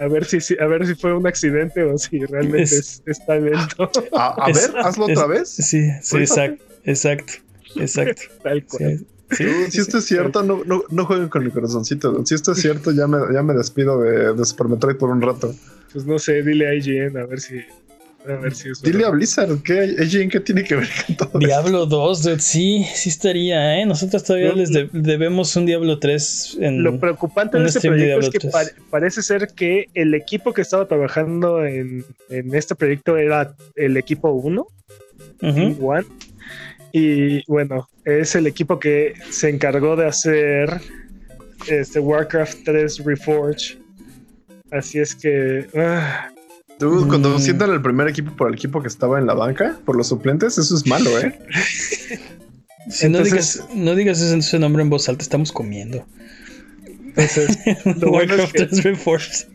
A ver si, si- a ver si fue un accidente o si realmente Es- es, es talento. A, a Es- ver, hazlo es- otra vez. Sí, sí, exacto, exacto, exacto. Tal cual. Sí, sí, Dude, sí, si esto es cierto, no, no, no jueguen con mi corazoncito. Si esto es cierto, ya me, ya me despido de, de Super Metroid por un rato. Pues no sé, dile a IGN a ver si. A ver si es Dile a. Blizzard, ¿qué, IGN, ¿qué tiene que ver con todo esto? Diablo 2, dude, sí, sí estaría, ¿eh? Nosotros todavía No, les de- debemos un Diablo 3 en... Lo preocupante de este de proyecto es que Diablo 3. pa- parece ser que el equipo que estaba trabajando en, en este proyecto era el equipo 1, Ujú. Team One. Y bueno, es el equipo que se encargó de hacer este Warcraft 3 Reforge. Así es que. ah, Dude, cuando Mm. sientan el primer equipo por el equipo que estaba en la banca, por los suplentes, eso es malo, ¿eh? Si no, Entonces- digas, no digas ese, nombre en voz alta, estamos comiendo. entonces, lo bueno es Warcraft que. 3 Reforged.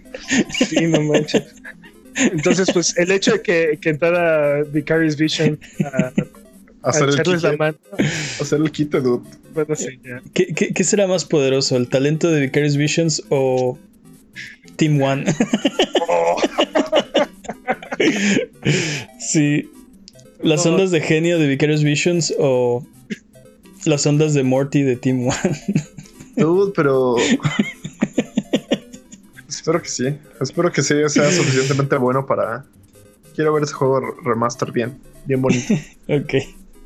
Sí, no manches. Entonces, pues el hecho de que, que entrara Vicarious Vision a Hacer el, la quite, mano, hacer el quite, dude. bueno, sí, ya. ¿Qué, qué, qué será más poderoso, el talento de Vicarious Visions o Team One? Oh, sí. ¿Las ondas de genio de Vicarious Visions o las ondas de Morty de Team One? Dude, pero. Espero que sí. Espero que sí sea suficientemente bueno para. Quiero ver ese juego remaster bien, bien bonito. ok.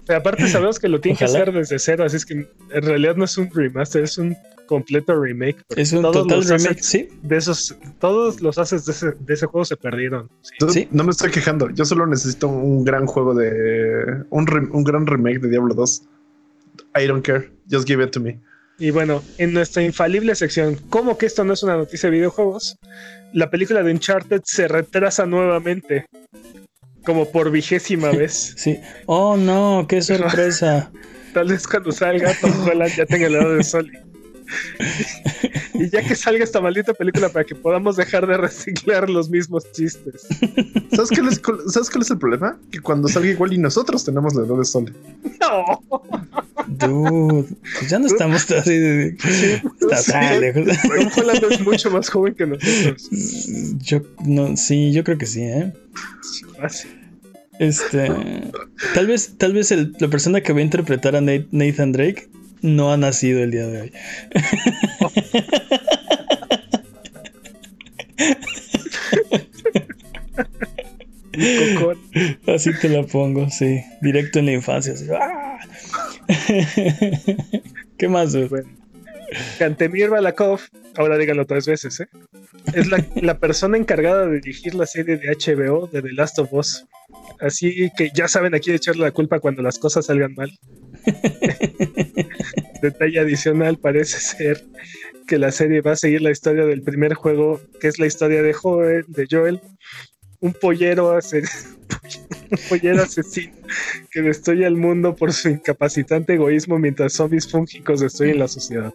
Pero aparte sabemos que lo tienen que Ojalá. hacer desde cero, así es que en realidad no es un remaster, es un completo remake. Es un todos total remake, assets sí. De esos, todos los assets de ese, de ese juego se perdieron. sí. Dude, Sí. No me estoy quejando. Yo solo necesito un gran juego de. Un, re- un gran remake de Diablo 2. I don't care. Just give it to me. Y bueno, en nuestra infalible sección, ¿cómo que esto no es una noticia de videojuegos? La película de Uncharted se retrasa nuevamente, como por vigésima vez. Sí. Oh no, qué sorpresa. Tal vez cuando salga Tom Holland ya tenga la edad de Sol. Y ya que salga esta maldita película para que podamos dejar de reciclar los mismos chistes. ¿Sabes qué, les- ¿Sabes cuál es el problema? Que cuando salga igual y nosotros tenemos la edad de Sol. No. Dude, pues ya no estamos así de... Está sí. tan lejos. Tom Holland es mucho más joven que nosotros. Yo no, sí, yo creo que sí, ¿eh? Fácil. Este, tal vez, tal vez el- la persona que va a interpretar a Nathan Drake no ha nacido el día de hoy. Así te la pongo, sí. Directo en la infancia. así, ¡ah! ¿Qué más? dude? Bueno. Kantemir Balakov, ahora díganlo tres veces, ¿eh? Es la, la persona encargada de dirigir la serie de HBO de The Last of Us. Así que ya saben a quién echarle la culpa cuando las cosas salgan mal. Detalle adicional parece ser que la serie va a seguir la historia del primer juego, que es la historia de Joel, de Joel, un pollero, ase- un pollero asesino que destruye al mundo por su incapacitante egoísmo mientras zombies fúngicos destruyen la sociedad.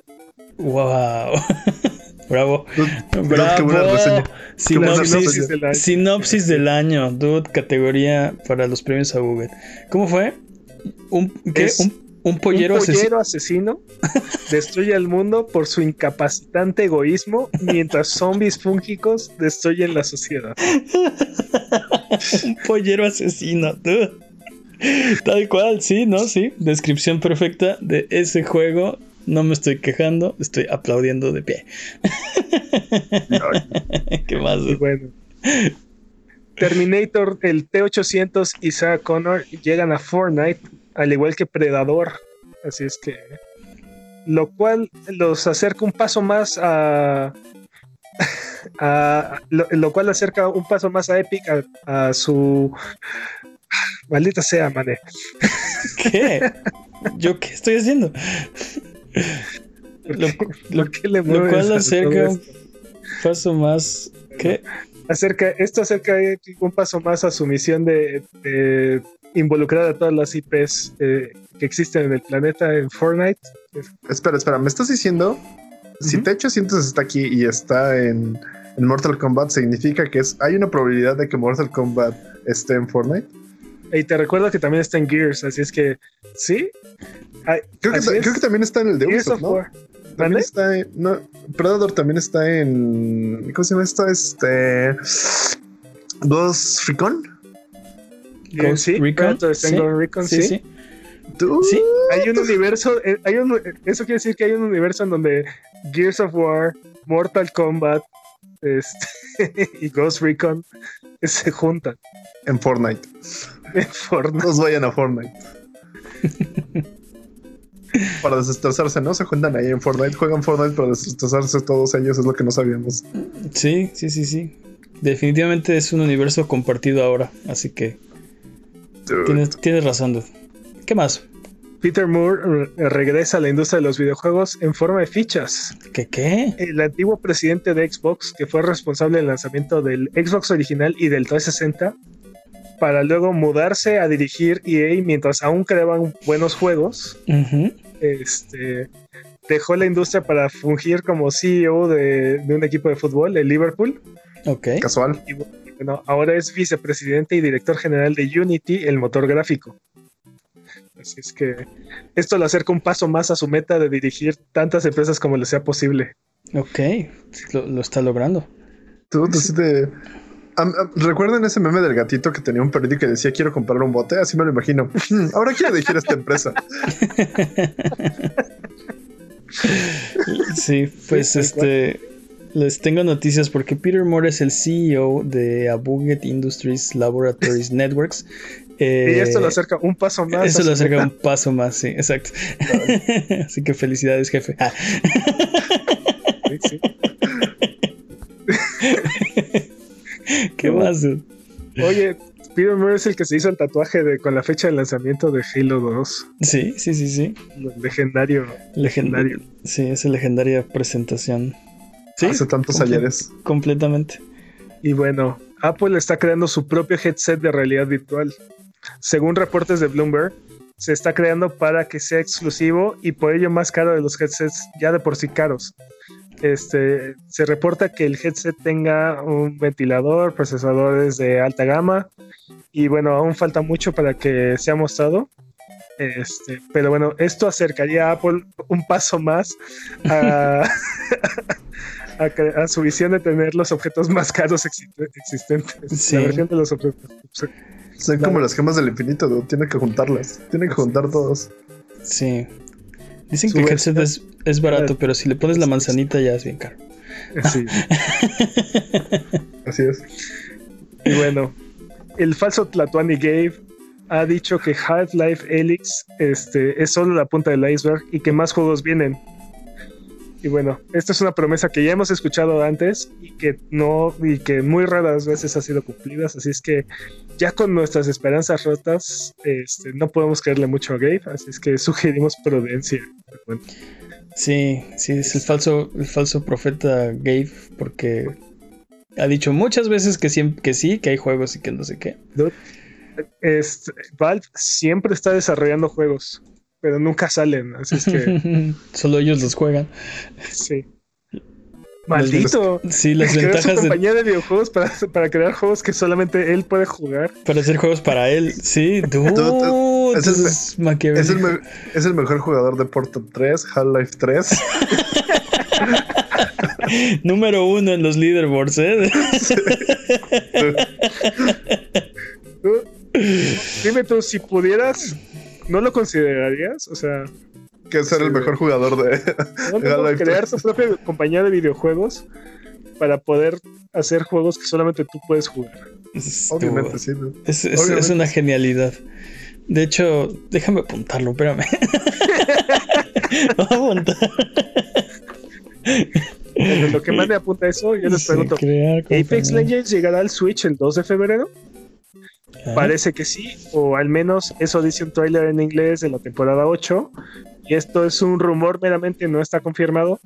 ¡Wow! Bravo. Dude, Bravo. qué buena reseña. Sinopsis, Sinopsis del año. sinopsis del año, dude, categoría para los premios a Google. ¿Cómo fue? ¿Un, qué? Es un, un pollero, un asesino. pollero asesino destruye al mundo por su incapacitante egoísmo mientras zombies fúngicos destruyen la sociedad. un pollero asesino, dude. Tal cual, sí, ¿no? Sí. Descripción perfecta de ese juego. No me estoy quejando, estoy aplaudiendo de pie. ¿Qué más? Y bueno. Terminator, el T-800 y Sarah Connor llegan a Fortnite, al igual que Predador. Así es que. Lo cual los acerca un paso más a. a- lo, lo cual acerca un paso más a Epic a, a su. Maldita sea, mané. ¿Qué? ¿Yo qué estoy haciendo? Lo, lo- ¿Por qué le lo cual acerca un esto? paso más. ¿Qué? acerca, esto acerca un paso más a su misión de, de involucrar a todas las IPs eh, que existen en el planeta en Fortnite. Espera, espera, ¿me estás diciendo? Si Ujú. T800 está aquí y está en, en Mortal Kombat, significa que es, hay una probabilidad de que Mortal Kombat esté en Fortnite. Y te recuerdo que también está en Gears, así es que sí. Ay, Creo que, es. creo que también está en el de Gears Ubisoft, of ¿no? War. También está en, no, Predator también está en. ¿Cómo se llama esto? Este. Ghost Recon. Eh, Ghost sí, Recon, Predator sí, Recon, Sí, sí. sí. Tú- Sí. Hay un universo, eh, hay un, eso quiere decir que hay un universo en donde Gears of War, Mortal Kombat este, y Ghost Recon se juntan En Fortnite. Fortnite. Todos vayan a Fortnite. para desestresarse, ¿no? Se juntan ahí en Fortnite, juegan Fortnite para desestresarse todos ellos, es lo que no sabíamos. Sí, sí, sí, sí. Definitivamente es un universo compartido ahora, así que tienes, tienes razón. dude. ¿Qué más? Peter Moore regresa a la industria de los videojuegos en forma de fichas. ¿Qué qué? El antiguo presidente de Xbox, que fue responsable del lanzamiento del Xbox original y del 360, para luego mudarse a dirigir EA mientras aún creaban buenos juegos, este, dejó la industria para fungir como CEO de, de un equipo de fútbol, el Liverpool. Ok. Casual. Y bueno, ahora es vicepresidente y director general de Unity, el motor gráfico. Así es que esto le acerca un paso más a su meta de dirigir tantas empresas como le sea posible. Ok. Lo, lo está logrando. Tú, tú sí te- ¿Recuerdan ese meme del gatito que tenía un perrito y que decía quiero comprar un bote? Así me lo imagino. Ahora quiero dirigir esta empresa. Sí, pues este. Les tengo noticias porque Peter Moore es el CEO de Abuget Industries Laboratories Networks. Eh, y esto lo acerca un paso más. Eso lo acerca un paso más, sí, exacto. Así que felicidades, jefe. Ah, Sí, sí. ¿Qué más? Oye, Peter Moore es el que se hizo el tatuaje de, con la fecha de lanzamiento de Halo 2. Sí, sí, sí, sí. Lo Legendario. Legendario. Sí, esa legendaria presentación. Sí, Hace tantos comple- ayeres. Completamente. Y bueno, Apple está creando su propio headset de realidad virtual. Según reportes de Bloomberg, se está creando para que sea exclusivo y por ello más caro de los headsets ya de por sí caros. Este, se reporta que el headset tenga un ventilador, procesadores de alta gama y bueno, aún falta mucho para que sea mostrado. Este, pero bueno, esto acercaría a Apple un paso más a, a que- a su visión de tener los objetos más caros exi- existentes. Sí. La versión de los objetos. Son como las gemas del infinito, dude. Tienen que juntarlas. Tienen que juntar todos. Sí. Dicen que el headset es, es barato, pero si le pones la manzanita ya es bien caro. Sí. Así es. Y bueno, el falso Tlatuani Gabe ha dicho que Half-Life Helix este, es solo la punta del iceberg y que más juegos vienen. Y bueno, esta es una promesa que ya hemos escuchado antes y que no, y que muy raras veces ha sido cumplida. Así es que ya con nuestras esperanzas rotas, este, no podemos creerle mucho a Gabe. Así es que sugerimos prudencia. Sí, sí, es el falso, el falso profeta Gabe, porque ha dicho muchas veces que, que sí, que hay juegos y que no sé qué. este, Valve siempre está desarrollando juegos, pero nunca salen. Así es que Solo ellos los juegan. sí. Maldito. Sí, las su ventajas de, compañía de videojuegos para, para crear juegos que solamente él puede jugar. para hacer juegos para él. Sí, dude, Dude, es es. Es el, es el mejor jugador de Portal 3, Half-Life 3. Número uno en los leaderboards, ¿eh? Tú- Dime tú, si pudieras, ¿no lo considerarías? O sea, que es ser Sí, el mejor jugador de ¿no, no, no, Half-Life crear 3. tu propia compañía de videojuegos para poder hacer juegos que solamente tú puedes jugar. Es- Obviamente, sí. ¿no? Es, es- Obviamente es una genialidad. De hecho, déjame apuntarlo, espérame. Voy a apuntar. Desde lo que más me apunta eso, yo les pregunto, ¿Apex. Legends llegará al Switch el 2 de febrero? Ah, Parece que sí, o al menos eso dice un tráiler en inglés de la temporada 8. Y esto es un rumor meramente, no está confirmado,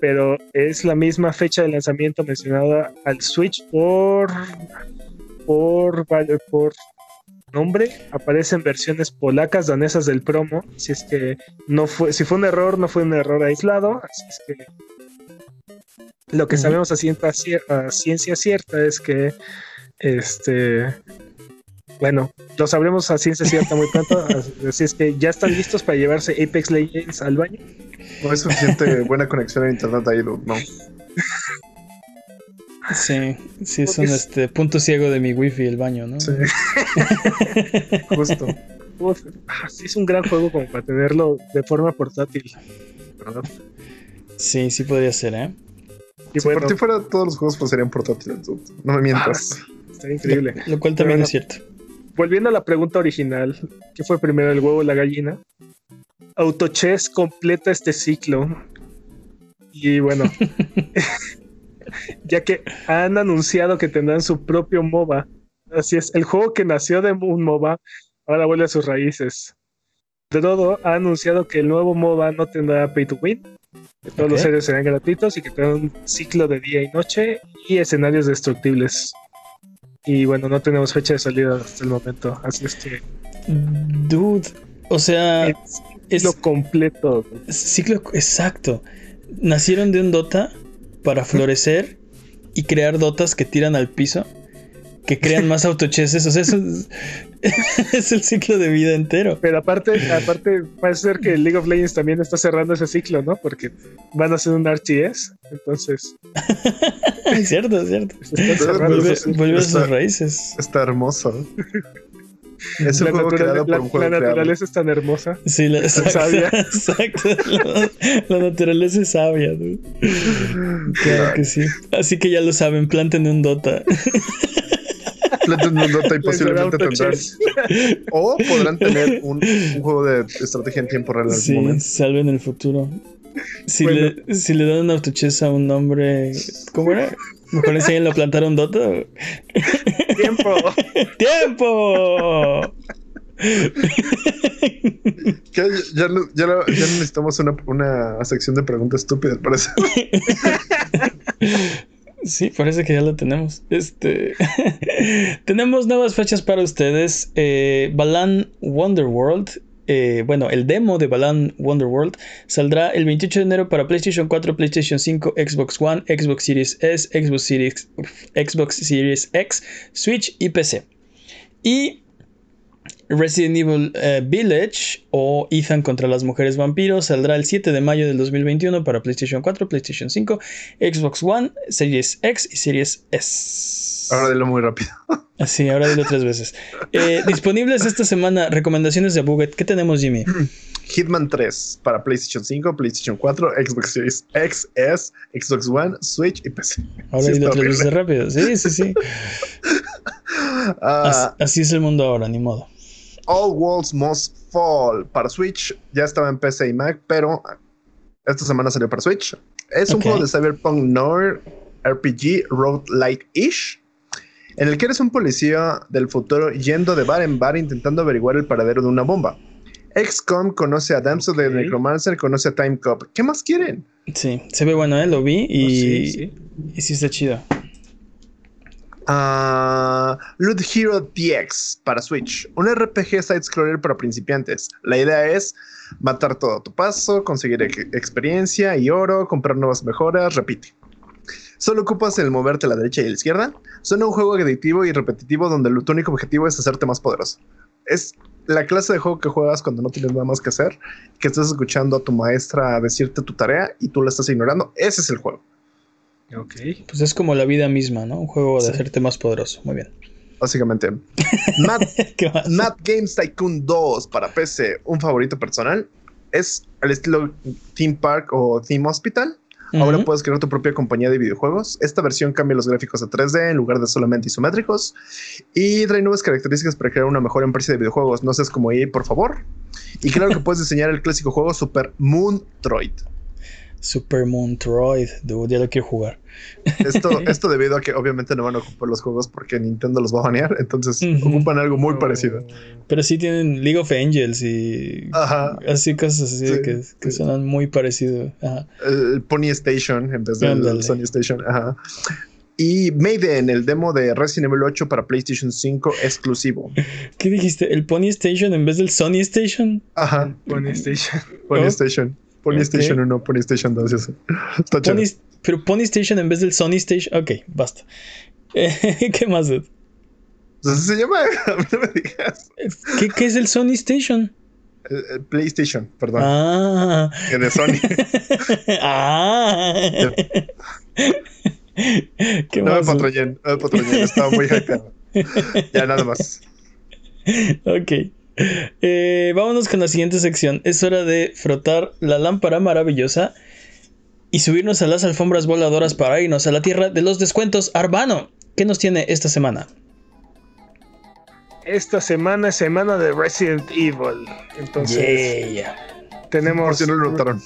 pero es la misma fecha de lanzamiento mencionada al Switch por por por nombre. Aparecen versiones polacas, danesas del promo. Si es que no fue, si fue un error, no fue un error aislado. Así es que lo que sabemos a ciencia, cier- a ciencia cierta es que este bueno, lo sabremos a ciencia cierta muy pronto. Así es que ya están listos para llevarse Apex Legends al baño. No hay suficiente buena conexión a internet ahí, no. Sí, sí, es un Es- este, punto ciego de mi wifi el baño, ¿no? Sí. Justo. Uf, ah, sí, es un gran juego como para tenerlo de forma portátil. ¿verdad? Sí, sí podría ser, ¿eh? Y si bueno, por ti fuera, todos los juegos pues, serían portátiles. No me mientas. ah, está increíble. Lo cual también Bueno. es cierto. Volviendo a la pregunta original, ¿qué fue primero, el huevo o la gallina? Autochess completa este ciclo. Y bueno, ya que han anunciado que tendrán su propio MOBA. Así es, el juego que nació de un MOBA ahora vuelve a sus raíces. Dodo ha anunciado que el nuevo MOBA no tendrá pay to win, que todos los héroes serán gratuitos y que tendrán un ciclo de día y noche y escenarios destructibles. Y bueno, no tenemos fecha de salida hasta el momento, así es que Dude, o sea, es es lo completo. ciclo exacto. Nacieron de un Dota para florecer y crear Dotas que tiran al piso, que crean más autocheses. O sea, eso es, es el ciclo de vida entero. Pero aparte, aparte, parece ser que League of Legends también está cerrando ese ciclo, ¿no? Porque van a hacer un RTS, entonces Es cierto, es cierto. Vuelve, vuelve a Está- sus raíces. Está hermoso. Es un La, juego creado por la- un juego la creado. naturaleza es tan hermosa. Sí, la, exacto, sabia. exacto. La, la naturaleza es sabia, dude. Claro que sí. Así que ya lo saben, planten un Dota. Planten un Dota y Les dará posiblemente tendrán. O podrán tener un, un juego de estrategia en tiempo real en algún Sí, momento. salven el futuro. Si, Bueno. le, si le dan un autochess a un hombre, ¿cómo era? Mejor enséñenlo a plantar un Dota. Tiempo. ¡Tiempo! Ya, no- ya, no- ya no necesitamos una, una sección de preguntas estúpidas, parece. Sí, parece que ya lo tenemos. Este tenemos nuevas fechas para ustedes. Eh, Balan Wonderworld. eh, bueno, el demo de Balan Wonderworld saldrá el 28 de enero para PlayStation 4, PlayStation 5, Xbox One, Xbox Series S, Xbox Series, Xbox Series X, Switch y PC. Y Resident Evil eh, Village o Ethan contra las mujeres vampiros saldrá el 7 de mayo del 2021 para PlayStation 4, PlayStation 5, Xbox One, Series X y Series S. Ahora dilo muy rápido. Así, ahora dilo tres veces. Eh, disponibles esta semana, recomendaciones de Buget. ¿Qué tenemos, Jimmy? Hitman 3 para PlayStation 5, PlayStation 4, Xbox Series X, S, Xbox One, Switch y PC. Ahora Sí, dilo tres veces rápido. Sí, sí, sí. Ah, As- así es el mundo ahora, ni modo. All Walls Must Fall para Switch. Ya estaba en PC y Mac, pero esta semana salió para Switch. Es un juego de Cyberpunk Noir RPG Road Light Ish, en el que eres un policía del futuro yendo de bar en bar intentando averiguar el paradero de una bomba. XCOM conoce a Damsel de Ok. Necromancer, conoce a Time Cop. ¿Qué más quieren? Sí, se ve bueno, ¿eh? Lo vi y, Oh, sí, sí. y sí está chido. Ah, Loot Hero DX para Switch, un RPG side-scroller para principiantes. La idea es matar todo a tu paso, conseguir ex- experiencia y oro, comprar nuevas mejoras, repite. Solo ocupas el moverte a la derecha y a la izquierda. Suena un juego adictivo y repetitivo donde tu único objetivo es hacerte más poderoso. Es la clase de juego que juegas cuando no tienes nada más que hacer, que estás escuchando a tu maestra decirte tu tarea y tú la estás ignorando. Ese es el juego. Ok. Pues es como la vida misma, ¿no? Un juego de Sí. hacerte más poderoso. Muy bien. Básicamente. Mad ¿Qué más? Mad Games Tycoon 2 para PC, un favorito personal. Es al estilo Theme Park o Theme Hospital. Ahora puedes crear tu propia compañía de videojuegos. Esta versión cambia los gráficos a 3D en lugar de solamente isométricos y trae nuevas características para crear una mejor empresa de videojuegos. No seas como EA, por favor. Y claro que puedes diseñar el clásico juego Super Moon Troid. Super Moon Troid, dude, ya lo quiero jugar. Esto, esto debido a que obviamente no van a ocupar los juegos porque Nintendo los va a banear, entonces ocupan algo muy Oh. parecido. Pero sí tienen League of Angels y Ajá. así cosas así Sí, que, que sí. suenan muy parecido. Ajá. el Pony Station en vez del. Sony Station. Ajá. Y Maiden, el demo de Resident Evil 8 para PlayStation 5 exclusivo. ¿Qué dijiste? ¿El Pony Station en vez del Sony Station? Ajá. Pony Station. Pony Oh. Station. Pony Ok. Station 1, Pony Station 2. Eso. Está Pony- pero Pony Station en vez del Sony Station. Ok, basta. Eh, ¿Qué más? dude? Así se llama. No me digas. ¿Qué, qué es el Sony Station? PlayStation, perdón. Ah. Que de Sony. ah. ¿Qué No me más? patrullen. No me patrullen. Estaba muy hypeado. Ya nada más. Ok. Eh, vámonos con la siguiente sección. Es hora de frotar la lámpara maravillosa y subirnos a las alfombras voladoras para irnos a la tierra de los descuentos. Arbano, ¿qué nos tiene esta semana? Esta semana es semana de Resident Evil. Entonces, Yeah. Por tenemos si no lo notaron.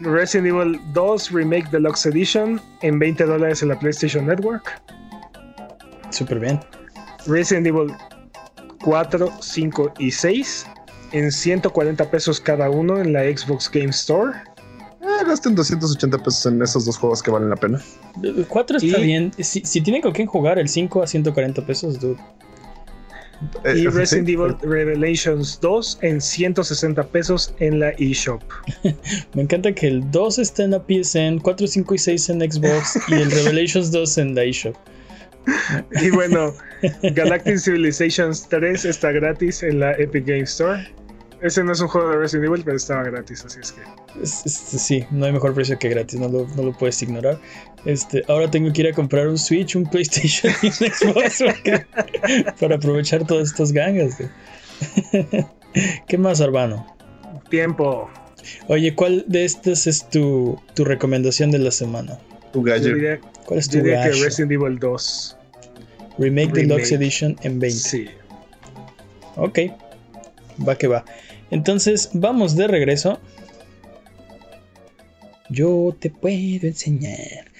Resident Evil 2 Remake Deluxe Edition en 20 dólares en la PlayStation Network. Súper bien. Resident Evil 4, 5 y 6 en 140 pesos cada uno en la Xbox Game Store. Eh, gasten 280 pesos en esos dos juegos que valen la pena. El 4 está Y- bien. Si, si tienen con quién jugar, el 5 a 140 pesos, dude. Eh, Y sí, Resident sí. Evil Revelations 2 en 160 pesos en la eShop. Me encanta que el 2 está en la PSN, 4, 5 y 6 en Xbox y el Revelations 2 en la eShop. Y bueno, Galactic Civilizations 3 está gratis en la Epic Game Store. Ese no es un juego de Resident Evil, pero estaba gratis, así es que. Sí, no hay mejor precio que gratis, no lo, no lo puedes ignorar. Este, ahora tengo que ir a comprar un Switch, un PlayStation y un Xbox para aprovechar todas estas gangas. ¿Qué más, Arbano? Tiempo. Oye, ¿cuál de estas es tu, tu recomendación de la semana? Tu gallo. ¿Cuál es tu yo diría que gacho? Resident Evil 2. Remake Deluxe. Edition en 20. Sí. Ok, va que va. Entonces, vamos de regreso. Yo te puedo enseñar.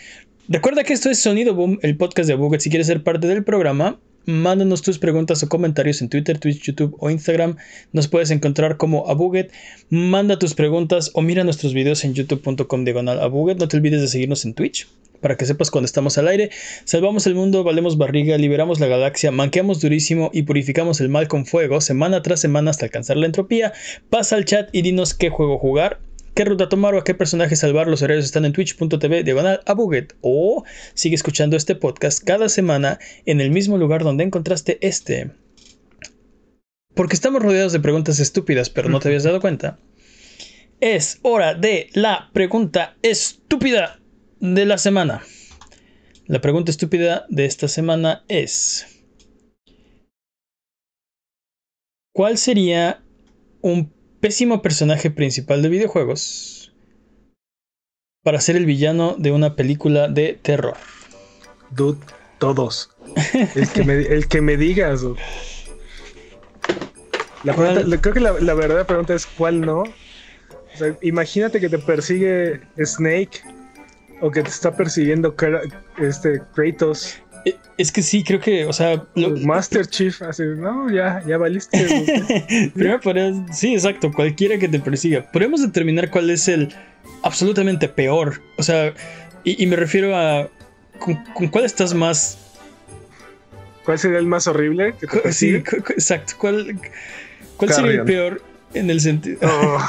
Recuerda que esto es Sonido Boom, el podcast de Abuget. Si quieres ser parte del programa, mándanos tus preguntas o comentarios en Twitter, Twitch, YouTube o Instagram. Nos puedes encontrar como Abuget. Manda tus preguntas o mira nuestros videos en youtube.com diagonal Abuget. No te olvides de seguirnos en Twitch para que sepas cuando estamos al aire. Salvamos el mundo, valemos barriga, liberamos la galaxia, manqueamos durísimo y purificamos el mal con fuego, semana tras semana hasta alcanzar la entropía. Pasa al chat y dinos qué juego jugar, qué ruta tomar o a qué personaje salvar. Los horarios están en twitch.tv diagonal a Buget. O sigue escuchando este podcast cada semana en el mismo lugar donde encontraste este. Porque estamos rodeados de preguntas estúpidas, pero no te habías dado cuenta. Es hora de la pregunta estúpida de la semana. La pregunta estúpida de esta semana es: ¿Cuál sería un pésimo personaje principal de videojuegos para ser el villano de una película de terror? Dude, Todos. El que me, el que me digas. La pregunta- creo que la, la verdadera pregunta es cuál no. O sea, imagínate que te persigue Snake o que te está persiguiendo este Kratos, Eh, Es que sí, creo que, o sea, lo- Master Chief. Así, no, ya, ya valiste. primero podría- sí, exacto, cualquiera que te persiga. Podemos determinar cuál es el absolutamente peor. O sea, y, y me refiero a con, con cuál estás más. ¿Cuál sería el más horrible? Que te cu- Sí, persigue? cu- cu- exacto. ¿Cuál, cuál sería el peor en el sentido? Oh,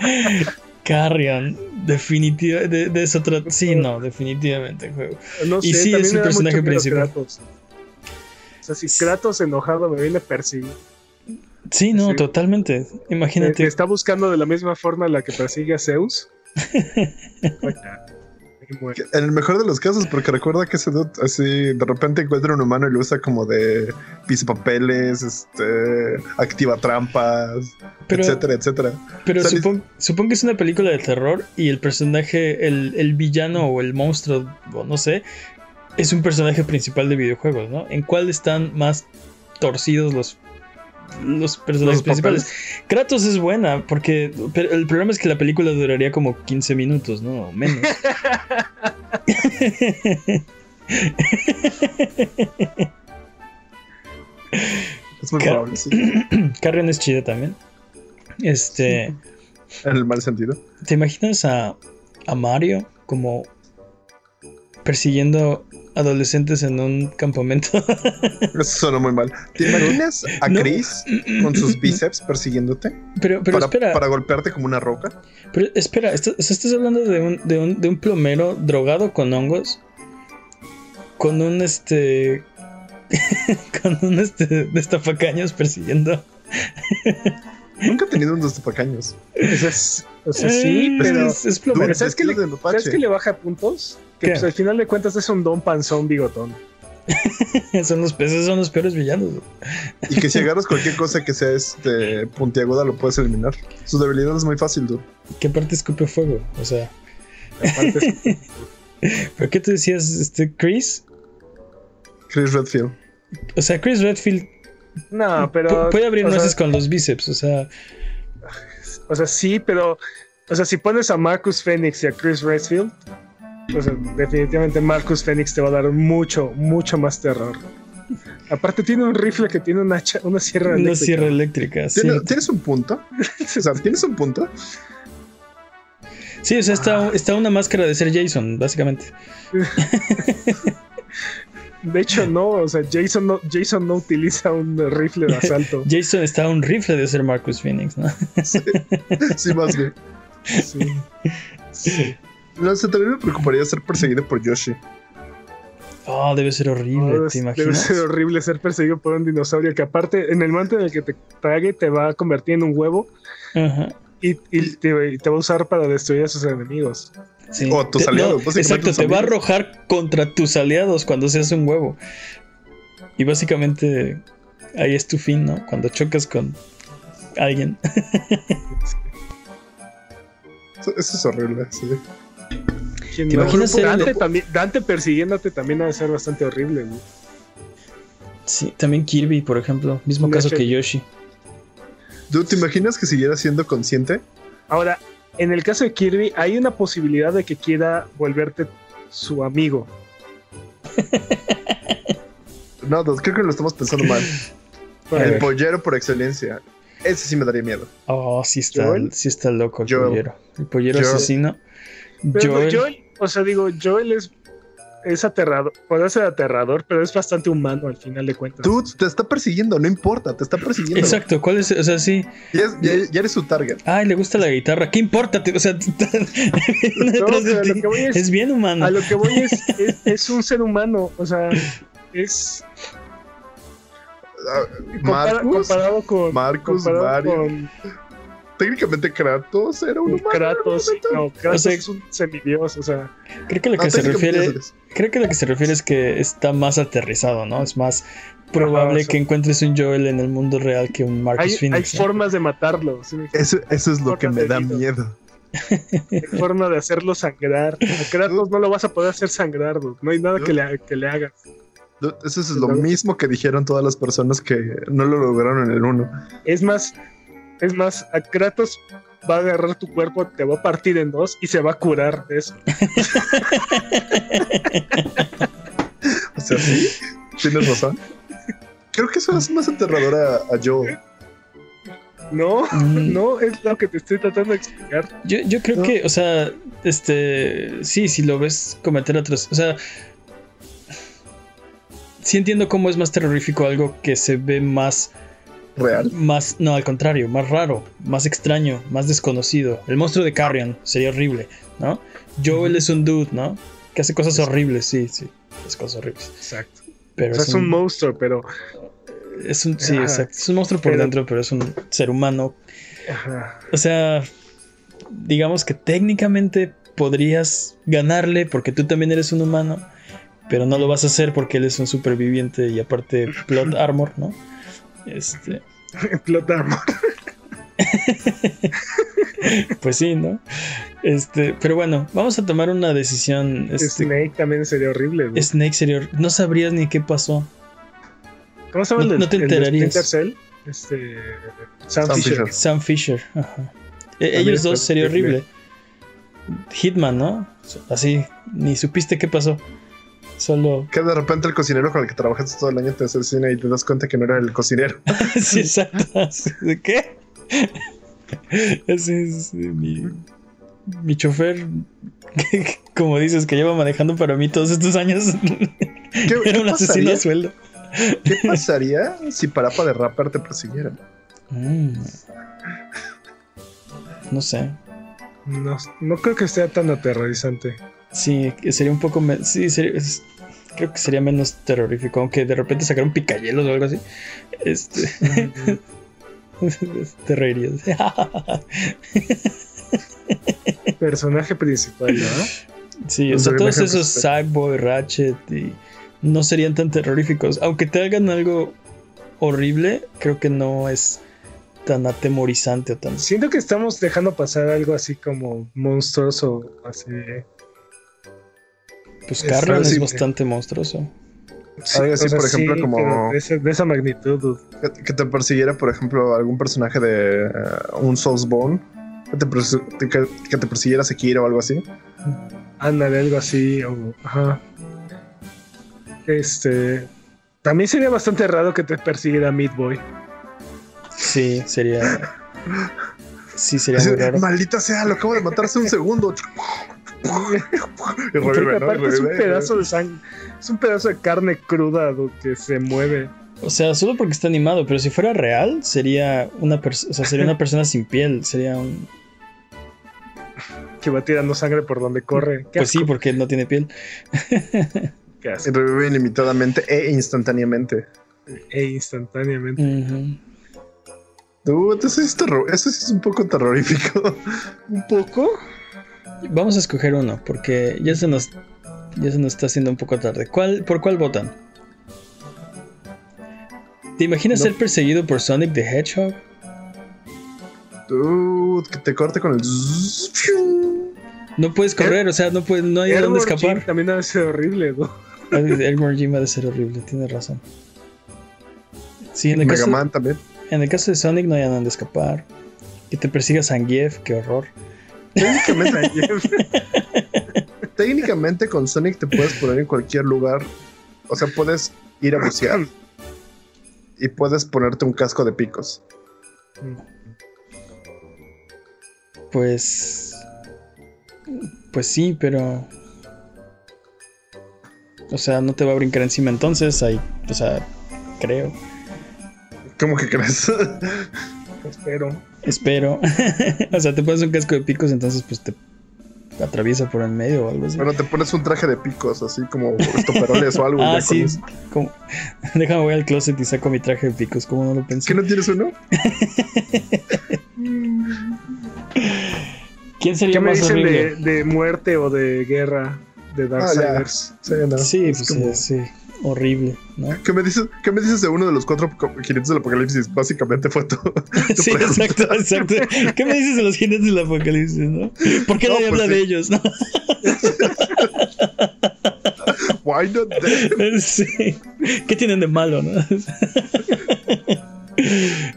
Carrion, definitivamente. De, de eso trata. Sí, no, definitivamente. juego. no Y sí, es el personaje principal. Kratos. O sea, si Kratos enojado me viene a perseguir, Sí, no, Sí. totalmente. me, Imagínate. me está buscando de la misma forma la que persigue a Zeus. En el mejor de los casos, porque recuerda que ese dude así de repente encuentra un humano y lo usa como de papeles, este, activa trampas, Pero- etcétera, etcétera. Pero Sale- supon- supongo que es una película de terror y el personaje, el, el villano o el monstruo, o no sé, es un personaje principal de videojuegos, ¿no? ¿En cuál están más torcidos los, los personajes Los principales? Kratos es buena, porque pero el problema es que la película duraría como 15 minutos, ¿no? O menos. Es muy probable, sí. Carrion es chida también. Este, En el mal sentido. ¿te imaginas a, a Mario como persiguiendo adolescentes en un campamento? Eso suena muy mal. ¿Te imaginas a No. Chris con sus bíceps persiguiéndote Pero, pero para, espera, para golpearte como una roca? pero espera, ¿estás, hablando de un, de, un, de un plomero drogado con hongos? Con un este. con un este destapacaños persiguiendo. Nunca he tenido un destapacaños. O sea, es- o sea, sí, pero Es, es plomero. ¿sabes qué vestido le-. ¿sabes qué le baja puntos? Que pues, al final de cuentas es un don panzón bigotón. son los peces, son los peores villanos. Y que si agarras cualquier cosa que sea este puntiaguda lo puedes eliminar. Su debilidad es muy fácil, dude. ¿Qué parte escupe fuego? O sea, Aparte, ¿por qué tú decías este Chris? Chris Redfield. O sea, Chris Redfield no, pero. puede abrir o sea, nueces con los bíceps. O sea, O sea, sí, pero. O sea, si pones a Marcus Phoenix y a Chris Redfield, o sea, definitivamente Marcus Phoenix te va a dar mucho, mucho más terror. Aparte tiene un rifle que tiene una, hacha- una sierra una eléctrica. sierra eléctrica. Sí, ¿Tienes, ¿Tienes un punto? ¿tienes un punto? sí o sea, está, está una máscara de ser Jason, básicamente. De hecho, no, o sea, Jason no, Jason no utiliza un rifle de asalto. Jason está un rifle de ser Marcus Phoenix, ¿no? Sí, más bien. Sí. Sí. No sé, también me preocuparía ser perseguido por Yoshi. Oh, debe ser horrible, No, ¿te debe imaginas? ser horrible ser perseguido por un dinosaurio que aparte en el momento en el que te trague te va a convertir en un huevo Ajá. y, y te, y te va a usar para destruir a sus enemigos. Sí. O a tus Te- aliados, básicamente exacto, tus te va a arrojar contra tus aliados cuando seas un huevo. Y básicamente ahí es tu fin, ¿no? Cuando chocas con alguien. Eso, eso es horrible, sí. ¿Quién ¿Te imaginas ser el- Dante, también, Dante persiguiéndote también ha de ser bastante horrible. güey. Sí, también Kirby, por ejemplo. Mismo caso que Yoshi. Dude, ¿te imaginas que siguiera siendo consciente? Ahora, en el caso de Kirby, hay una posibilidad de que quiera volverte su amigo. No, creo que lo estamos pensando mal. El pollero por excelencia. Ese sí me daría miedo. Oh, sí está, Joel. sí está loco el Joel. pollero. El pollero Joel. asesino. Pero Joel. Joel, o sea, digo, Joel es, es aterrador, puede ser aterrador, pero es bastante humano al final de cuentas. Dude, te está persiguiendo, no importa, te está persiguiendo. Exacto, ¿cuál es? O sea, sí. Ya, es- ya- ya eres su target. Ay, le gusta la guitarra. ¿Qué importa? O sea, No, es- es bien humano. A lo que voy es, es, es un ser humano, o sea, es Ah, comparado con, Marcus, comparado Mario. con técnicamente Kratos era un humano. Kratos, no, Kratos O sea- es un semidios, o sea, Creo que lo No, que se refiere, es- creo que lo que se refiere es que está más aterrizado, ¿no? Es más probable Ajá, que encuentres un Joel en el mundo real que un Marcus hay, hay formas de matarlo. Eso, eso es lo que me da miedo. Hay forma de hacerlo sangrar. A Kratos no lo vas a poder hacer sangrar, dude. No hay nada que le, que le hagas. Eso es lo mismo que dijeron todas las personas que no lo lograron en el 1. Es más, es más, a Kratos va a agarrar tu cuerpo, te va a partir en dos y se va a curar de eso. O sea, sí, tienes razón. Creo que eso es más aterrador a, a Joe. No, Mm. no, es lo que te estoy tratando de explicar. Yo, yo creo No. que, o sea, este, sí, si lo ves cometer otros, o sea, sí entiendo cómo es más terrorífico algo que se ve más, Real. más, no, al contrario, más raro, más extraño, más desconocido. El monstruo de Carrion sería horrible, ¿no? Joel es un dude, ¿no? Que hace cosas horribles, sí, sí, hace cosas horribles. Exacto. Pero O sea, es un monstruo, pero. es un, sí, Ajá. exacto, es un monstruo por Pero- dentro, pero es un ser humano ajá, O sea, digamos que técnicamente podrías ganarle porque tú también eres un humano, pero no lo vas a hacer porque él es un superviviente y aparte plot armor, ¿no? Este, Plot armor. pues sí, ¿no? Este, pero bueno, vamos a tomar una decisión. Este, Snake también sería horrible. dude. Snake sería, no sabrías ni qué pasó. ¿Cómo se llama no- el de, no te el de enterarías. Splinter Cell? Este. Sam, Sam Fisher. Fisher. Sam Fisher, ajá. E- ellos dos sería horrible. Hitman, ¿no? Así, ni supiste qué pasó. Solo Que de repente el cocinero con el que trabajaste todo el año te asesina y te das cuenta que no era el cocinero. sí, exacto. ¿De qué? Ese es eh, mi, mi chofer, como dices, que lleva manejando para mí todos estos años. ¿Qué, Era qué un asesino a sueldo. ¿Qué pasaría si Parapa de Rapper te persiguiera? Mm. No sé. No, no creo que sea tan aterrorizante. Sí, sería un poco. Sí, sería- es- creo que sería menos terrorífico. Aunque de repente sacar un picayelos o algo así. Este. te reirías. Personaje principal, ¿no? Sí, o sea, todos esos principal. Sackboy, Ratchet y no serían tan terroríficos. Aunque te hagan algo horrible, creo que no es tan atemorizante o tan. Siento que estamos dejando pasar algo así como monstruoso, así. Pues Es bastante monstruoso. Algo así, por ejemplo, como- De, ese- de esa magnitud. dude. Que, que te persiguiera, por ejemplo, algún personaje de eh, un Soulsborne. Que te, que, que te persiguiera Sekiro o algo así. Ándale, algo así. O, ajá. Este. También sería bastante raro que te persiguiera Meat Boy. Sí, sería. Sí, sería Así, muy raro. Maldita sea, lo acabo de matar hace un segundo. es un pedazo de sangre. Es un pedazo de carne cruda dude, que se mueve. O sea, solo porque está animado, pero si fuera real, sería una, o sea, sería una persona sin piel. Sería un. Que va tirando sangre por donde corre. Qué Pues sí, porque él no tiene piel. qué Y asco. revive ilimitadamente e instantáneamente. E instantáneamente. Ujú. Dude, eso es, eso sí es un poco terrorífico. Un poco. Vamos a escoger uno, porque ya se nos. Ya se nos está haciendo un poco tarde. ¿Cuál, ¿Por cuál votan? ¿Te imaginas No. ser perseguido por Sonic the Hedgehog? Dude, que te corte con el. No puedes correr, o sea, no, puedes, no hay a dónde Airborne Jim escapar. también debe ser horrible. dude. Elmore Jim ha de ser horrible, tienes razón. Sí, en el, Mega caso, Man también. en el caso de Sonic no hay a dónde escapar. Que te persiga Zangief, qué horror. Técnicamente, técnicamente con Sonic te puedes poner en cualquier lugar. O sea, puedes ir a bucear. Y puedes ponerte un casco de picos. Pues. Pues sí, pero. O sea, no te va a brincar encima entonces. Ahí, o sea, creo. ¿Cómo que crees? Espero. Espero. o sea, te pones un casco de picos, entonces pues te atraviesa por el medio o algo así. bueno, te pones un traje de picos, así como estoperoles o algo. ah, sí. como- Déjame voy al closet y saco mi traje de picos. ¿Cómo no lo pensé? ¿Qué no tienes uno? ¿Quién sería ¿Qué me más dicen horrible? de, de muerte o de guerra de Ah. Darksiders? Sí, no. Sí, pues sí, sí. Horrible, ¿no? ¿Qué me dices, qué me dices de uno de los cuatro jinetes del apocalipsis? Básicamente fue tu Sí, pregunta. exacto, exacto. ¿Qué me dices de los jinetes del apocalipsis, no? ¿Por qué No, nadie pues habla sí. de ellos, no? Why not them? Sí. ¿Qué tienen de malo, no?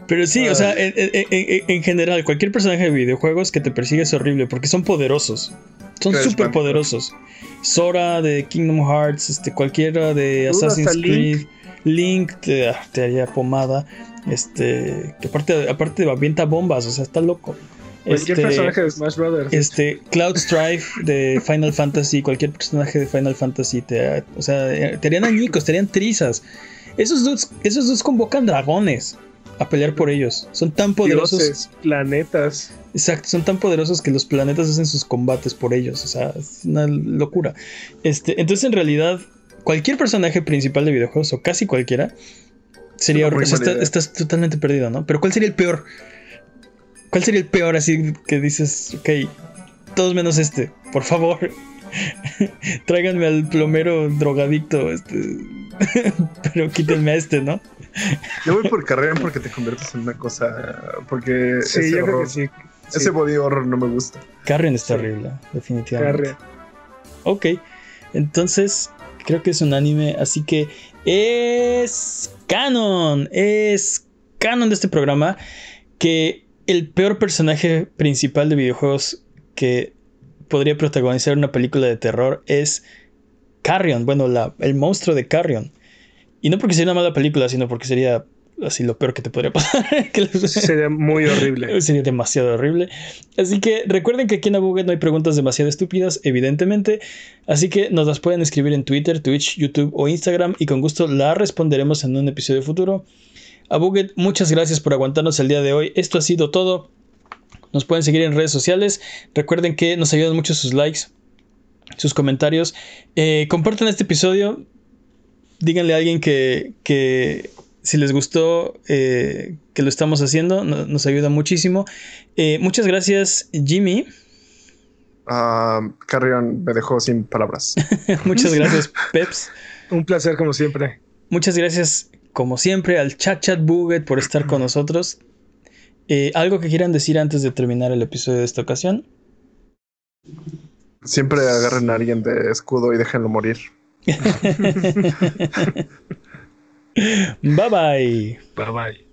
Pero sí, o sea, en, en- en- en general, cualquier personaje de videojuegos que te persigue es horrible porque son poderosos. Son súper poderosos. Sora de Kingdom Hearts, este, cualquiera de Assassin's Creed, Link. Link, te, ah, te haría pomada. Este, que aparte, aparte avienta bombas, o sea, está loco. Cualquier Este, personaje de Smash Brothers. este, Cloud Strife de Final Fantasy, cualquier personaje de Final Fantasy, te, o sea, te harían añicos, te harían trizas. Esos dos, esos dos convocan dragones a pelear por ellos. Son tan poderosos. dioses, planetas. Exacto, son tan poderosos que los planetas hacen sus combates por ellos. O sea, es una locura. Este, entonces, en realidad, cualquier personaje principal de videojuegos, o casi cualquiera, sería Una muy o sea, buena está- idea. estás totalmente perdido, ¿no? Pero ¿cuál sería el peor? ¿Cuál sería el peor así que dices, ok, todos menos este, por favor? Tráiganme al plomero drogadicto, este, pero quítenme a este, ¿no? Yo voy por carrera porque te conviertes en una cosa. Porque Sí, ese, yo creo horror- que sí. ese body horror no me gusta. Carrion está Sí. horrible, definitivamente. Carria. Ok, entonces creo que es un anime, así que es canon, es canon de este programa que el peor personaje principal de videojuegos que podría protagonizar una película de terror es Carrion, bueno, la, el monstruo de Carrion. Y no porque sería una mala película, sino porque sería así lo peor que te podría pasar. Sería muy horrible. Sería demasiado horrible. Así que recuerden que aquí en Abuget no hay preguntas demasiado estúpidas, evidentemente. Así que nos las pueden escribir en Twitter, Twitch, YouTube o Instagram y con gusto las responderemos en un episodio futuro. Abuget, muchas gracias por aguantarnos el día de hoy. Esto ha sido todo. Nos pueden seguir en redes sociales. Recuerden que nos ayudan mucho sus likes, sus comentarios. Eh, compartan este episodio. Díganle a alguien que, que si les gustó eh, que lo estamos haciendo, no- nos ayuda muchísimo. Eh, muchas gracias, Jimmy. Ah, Carrion me dejó sin palabras. muchas gracias, Peps. Un placer como siempre. Muchas gracias, como siempre, al Chat Chat Buget por estar con nosotros. Eh, ¿Algo que quieran decir antes de terminar el episodio de esta ocasión? Siempre agarren a alguien de escudo y déjenlo morir. bye bye. Bye bye.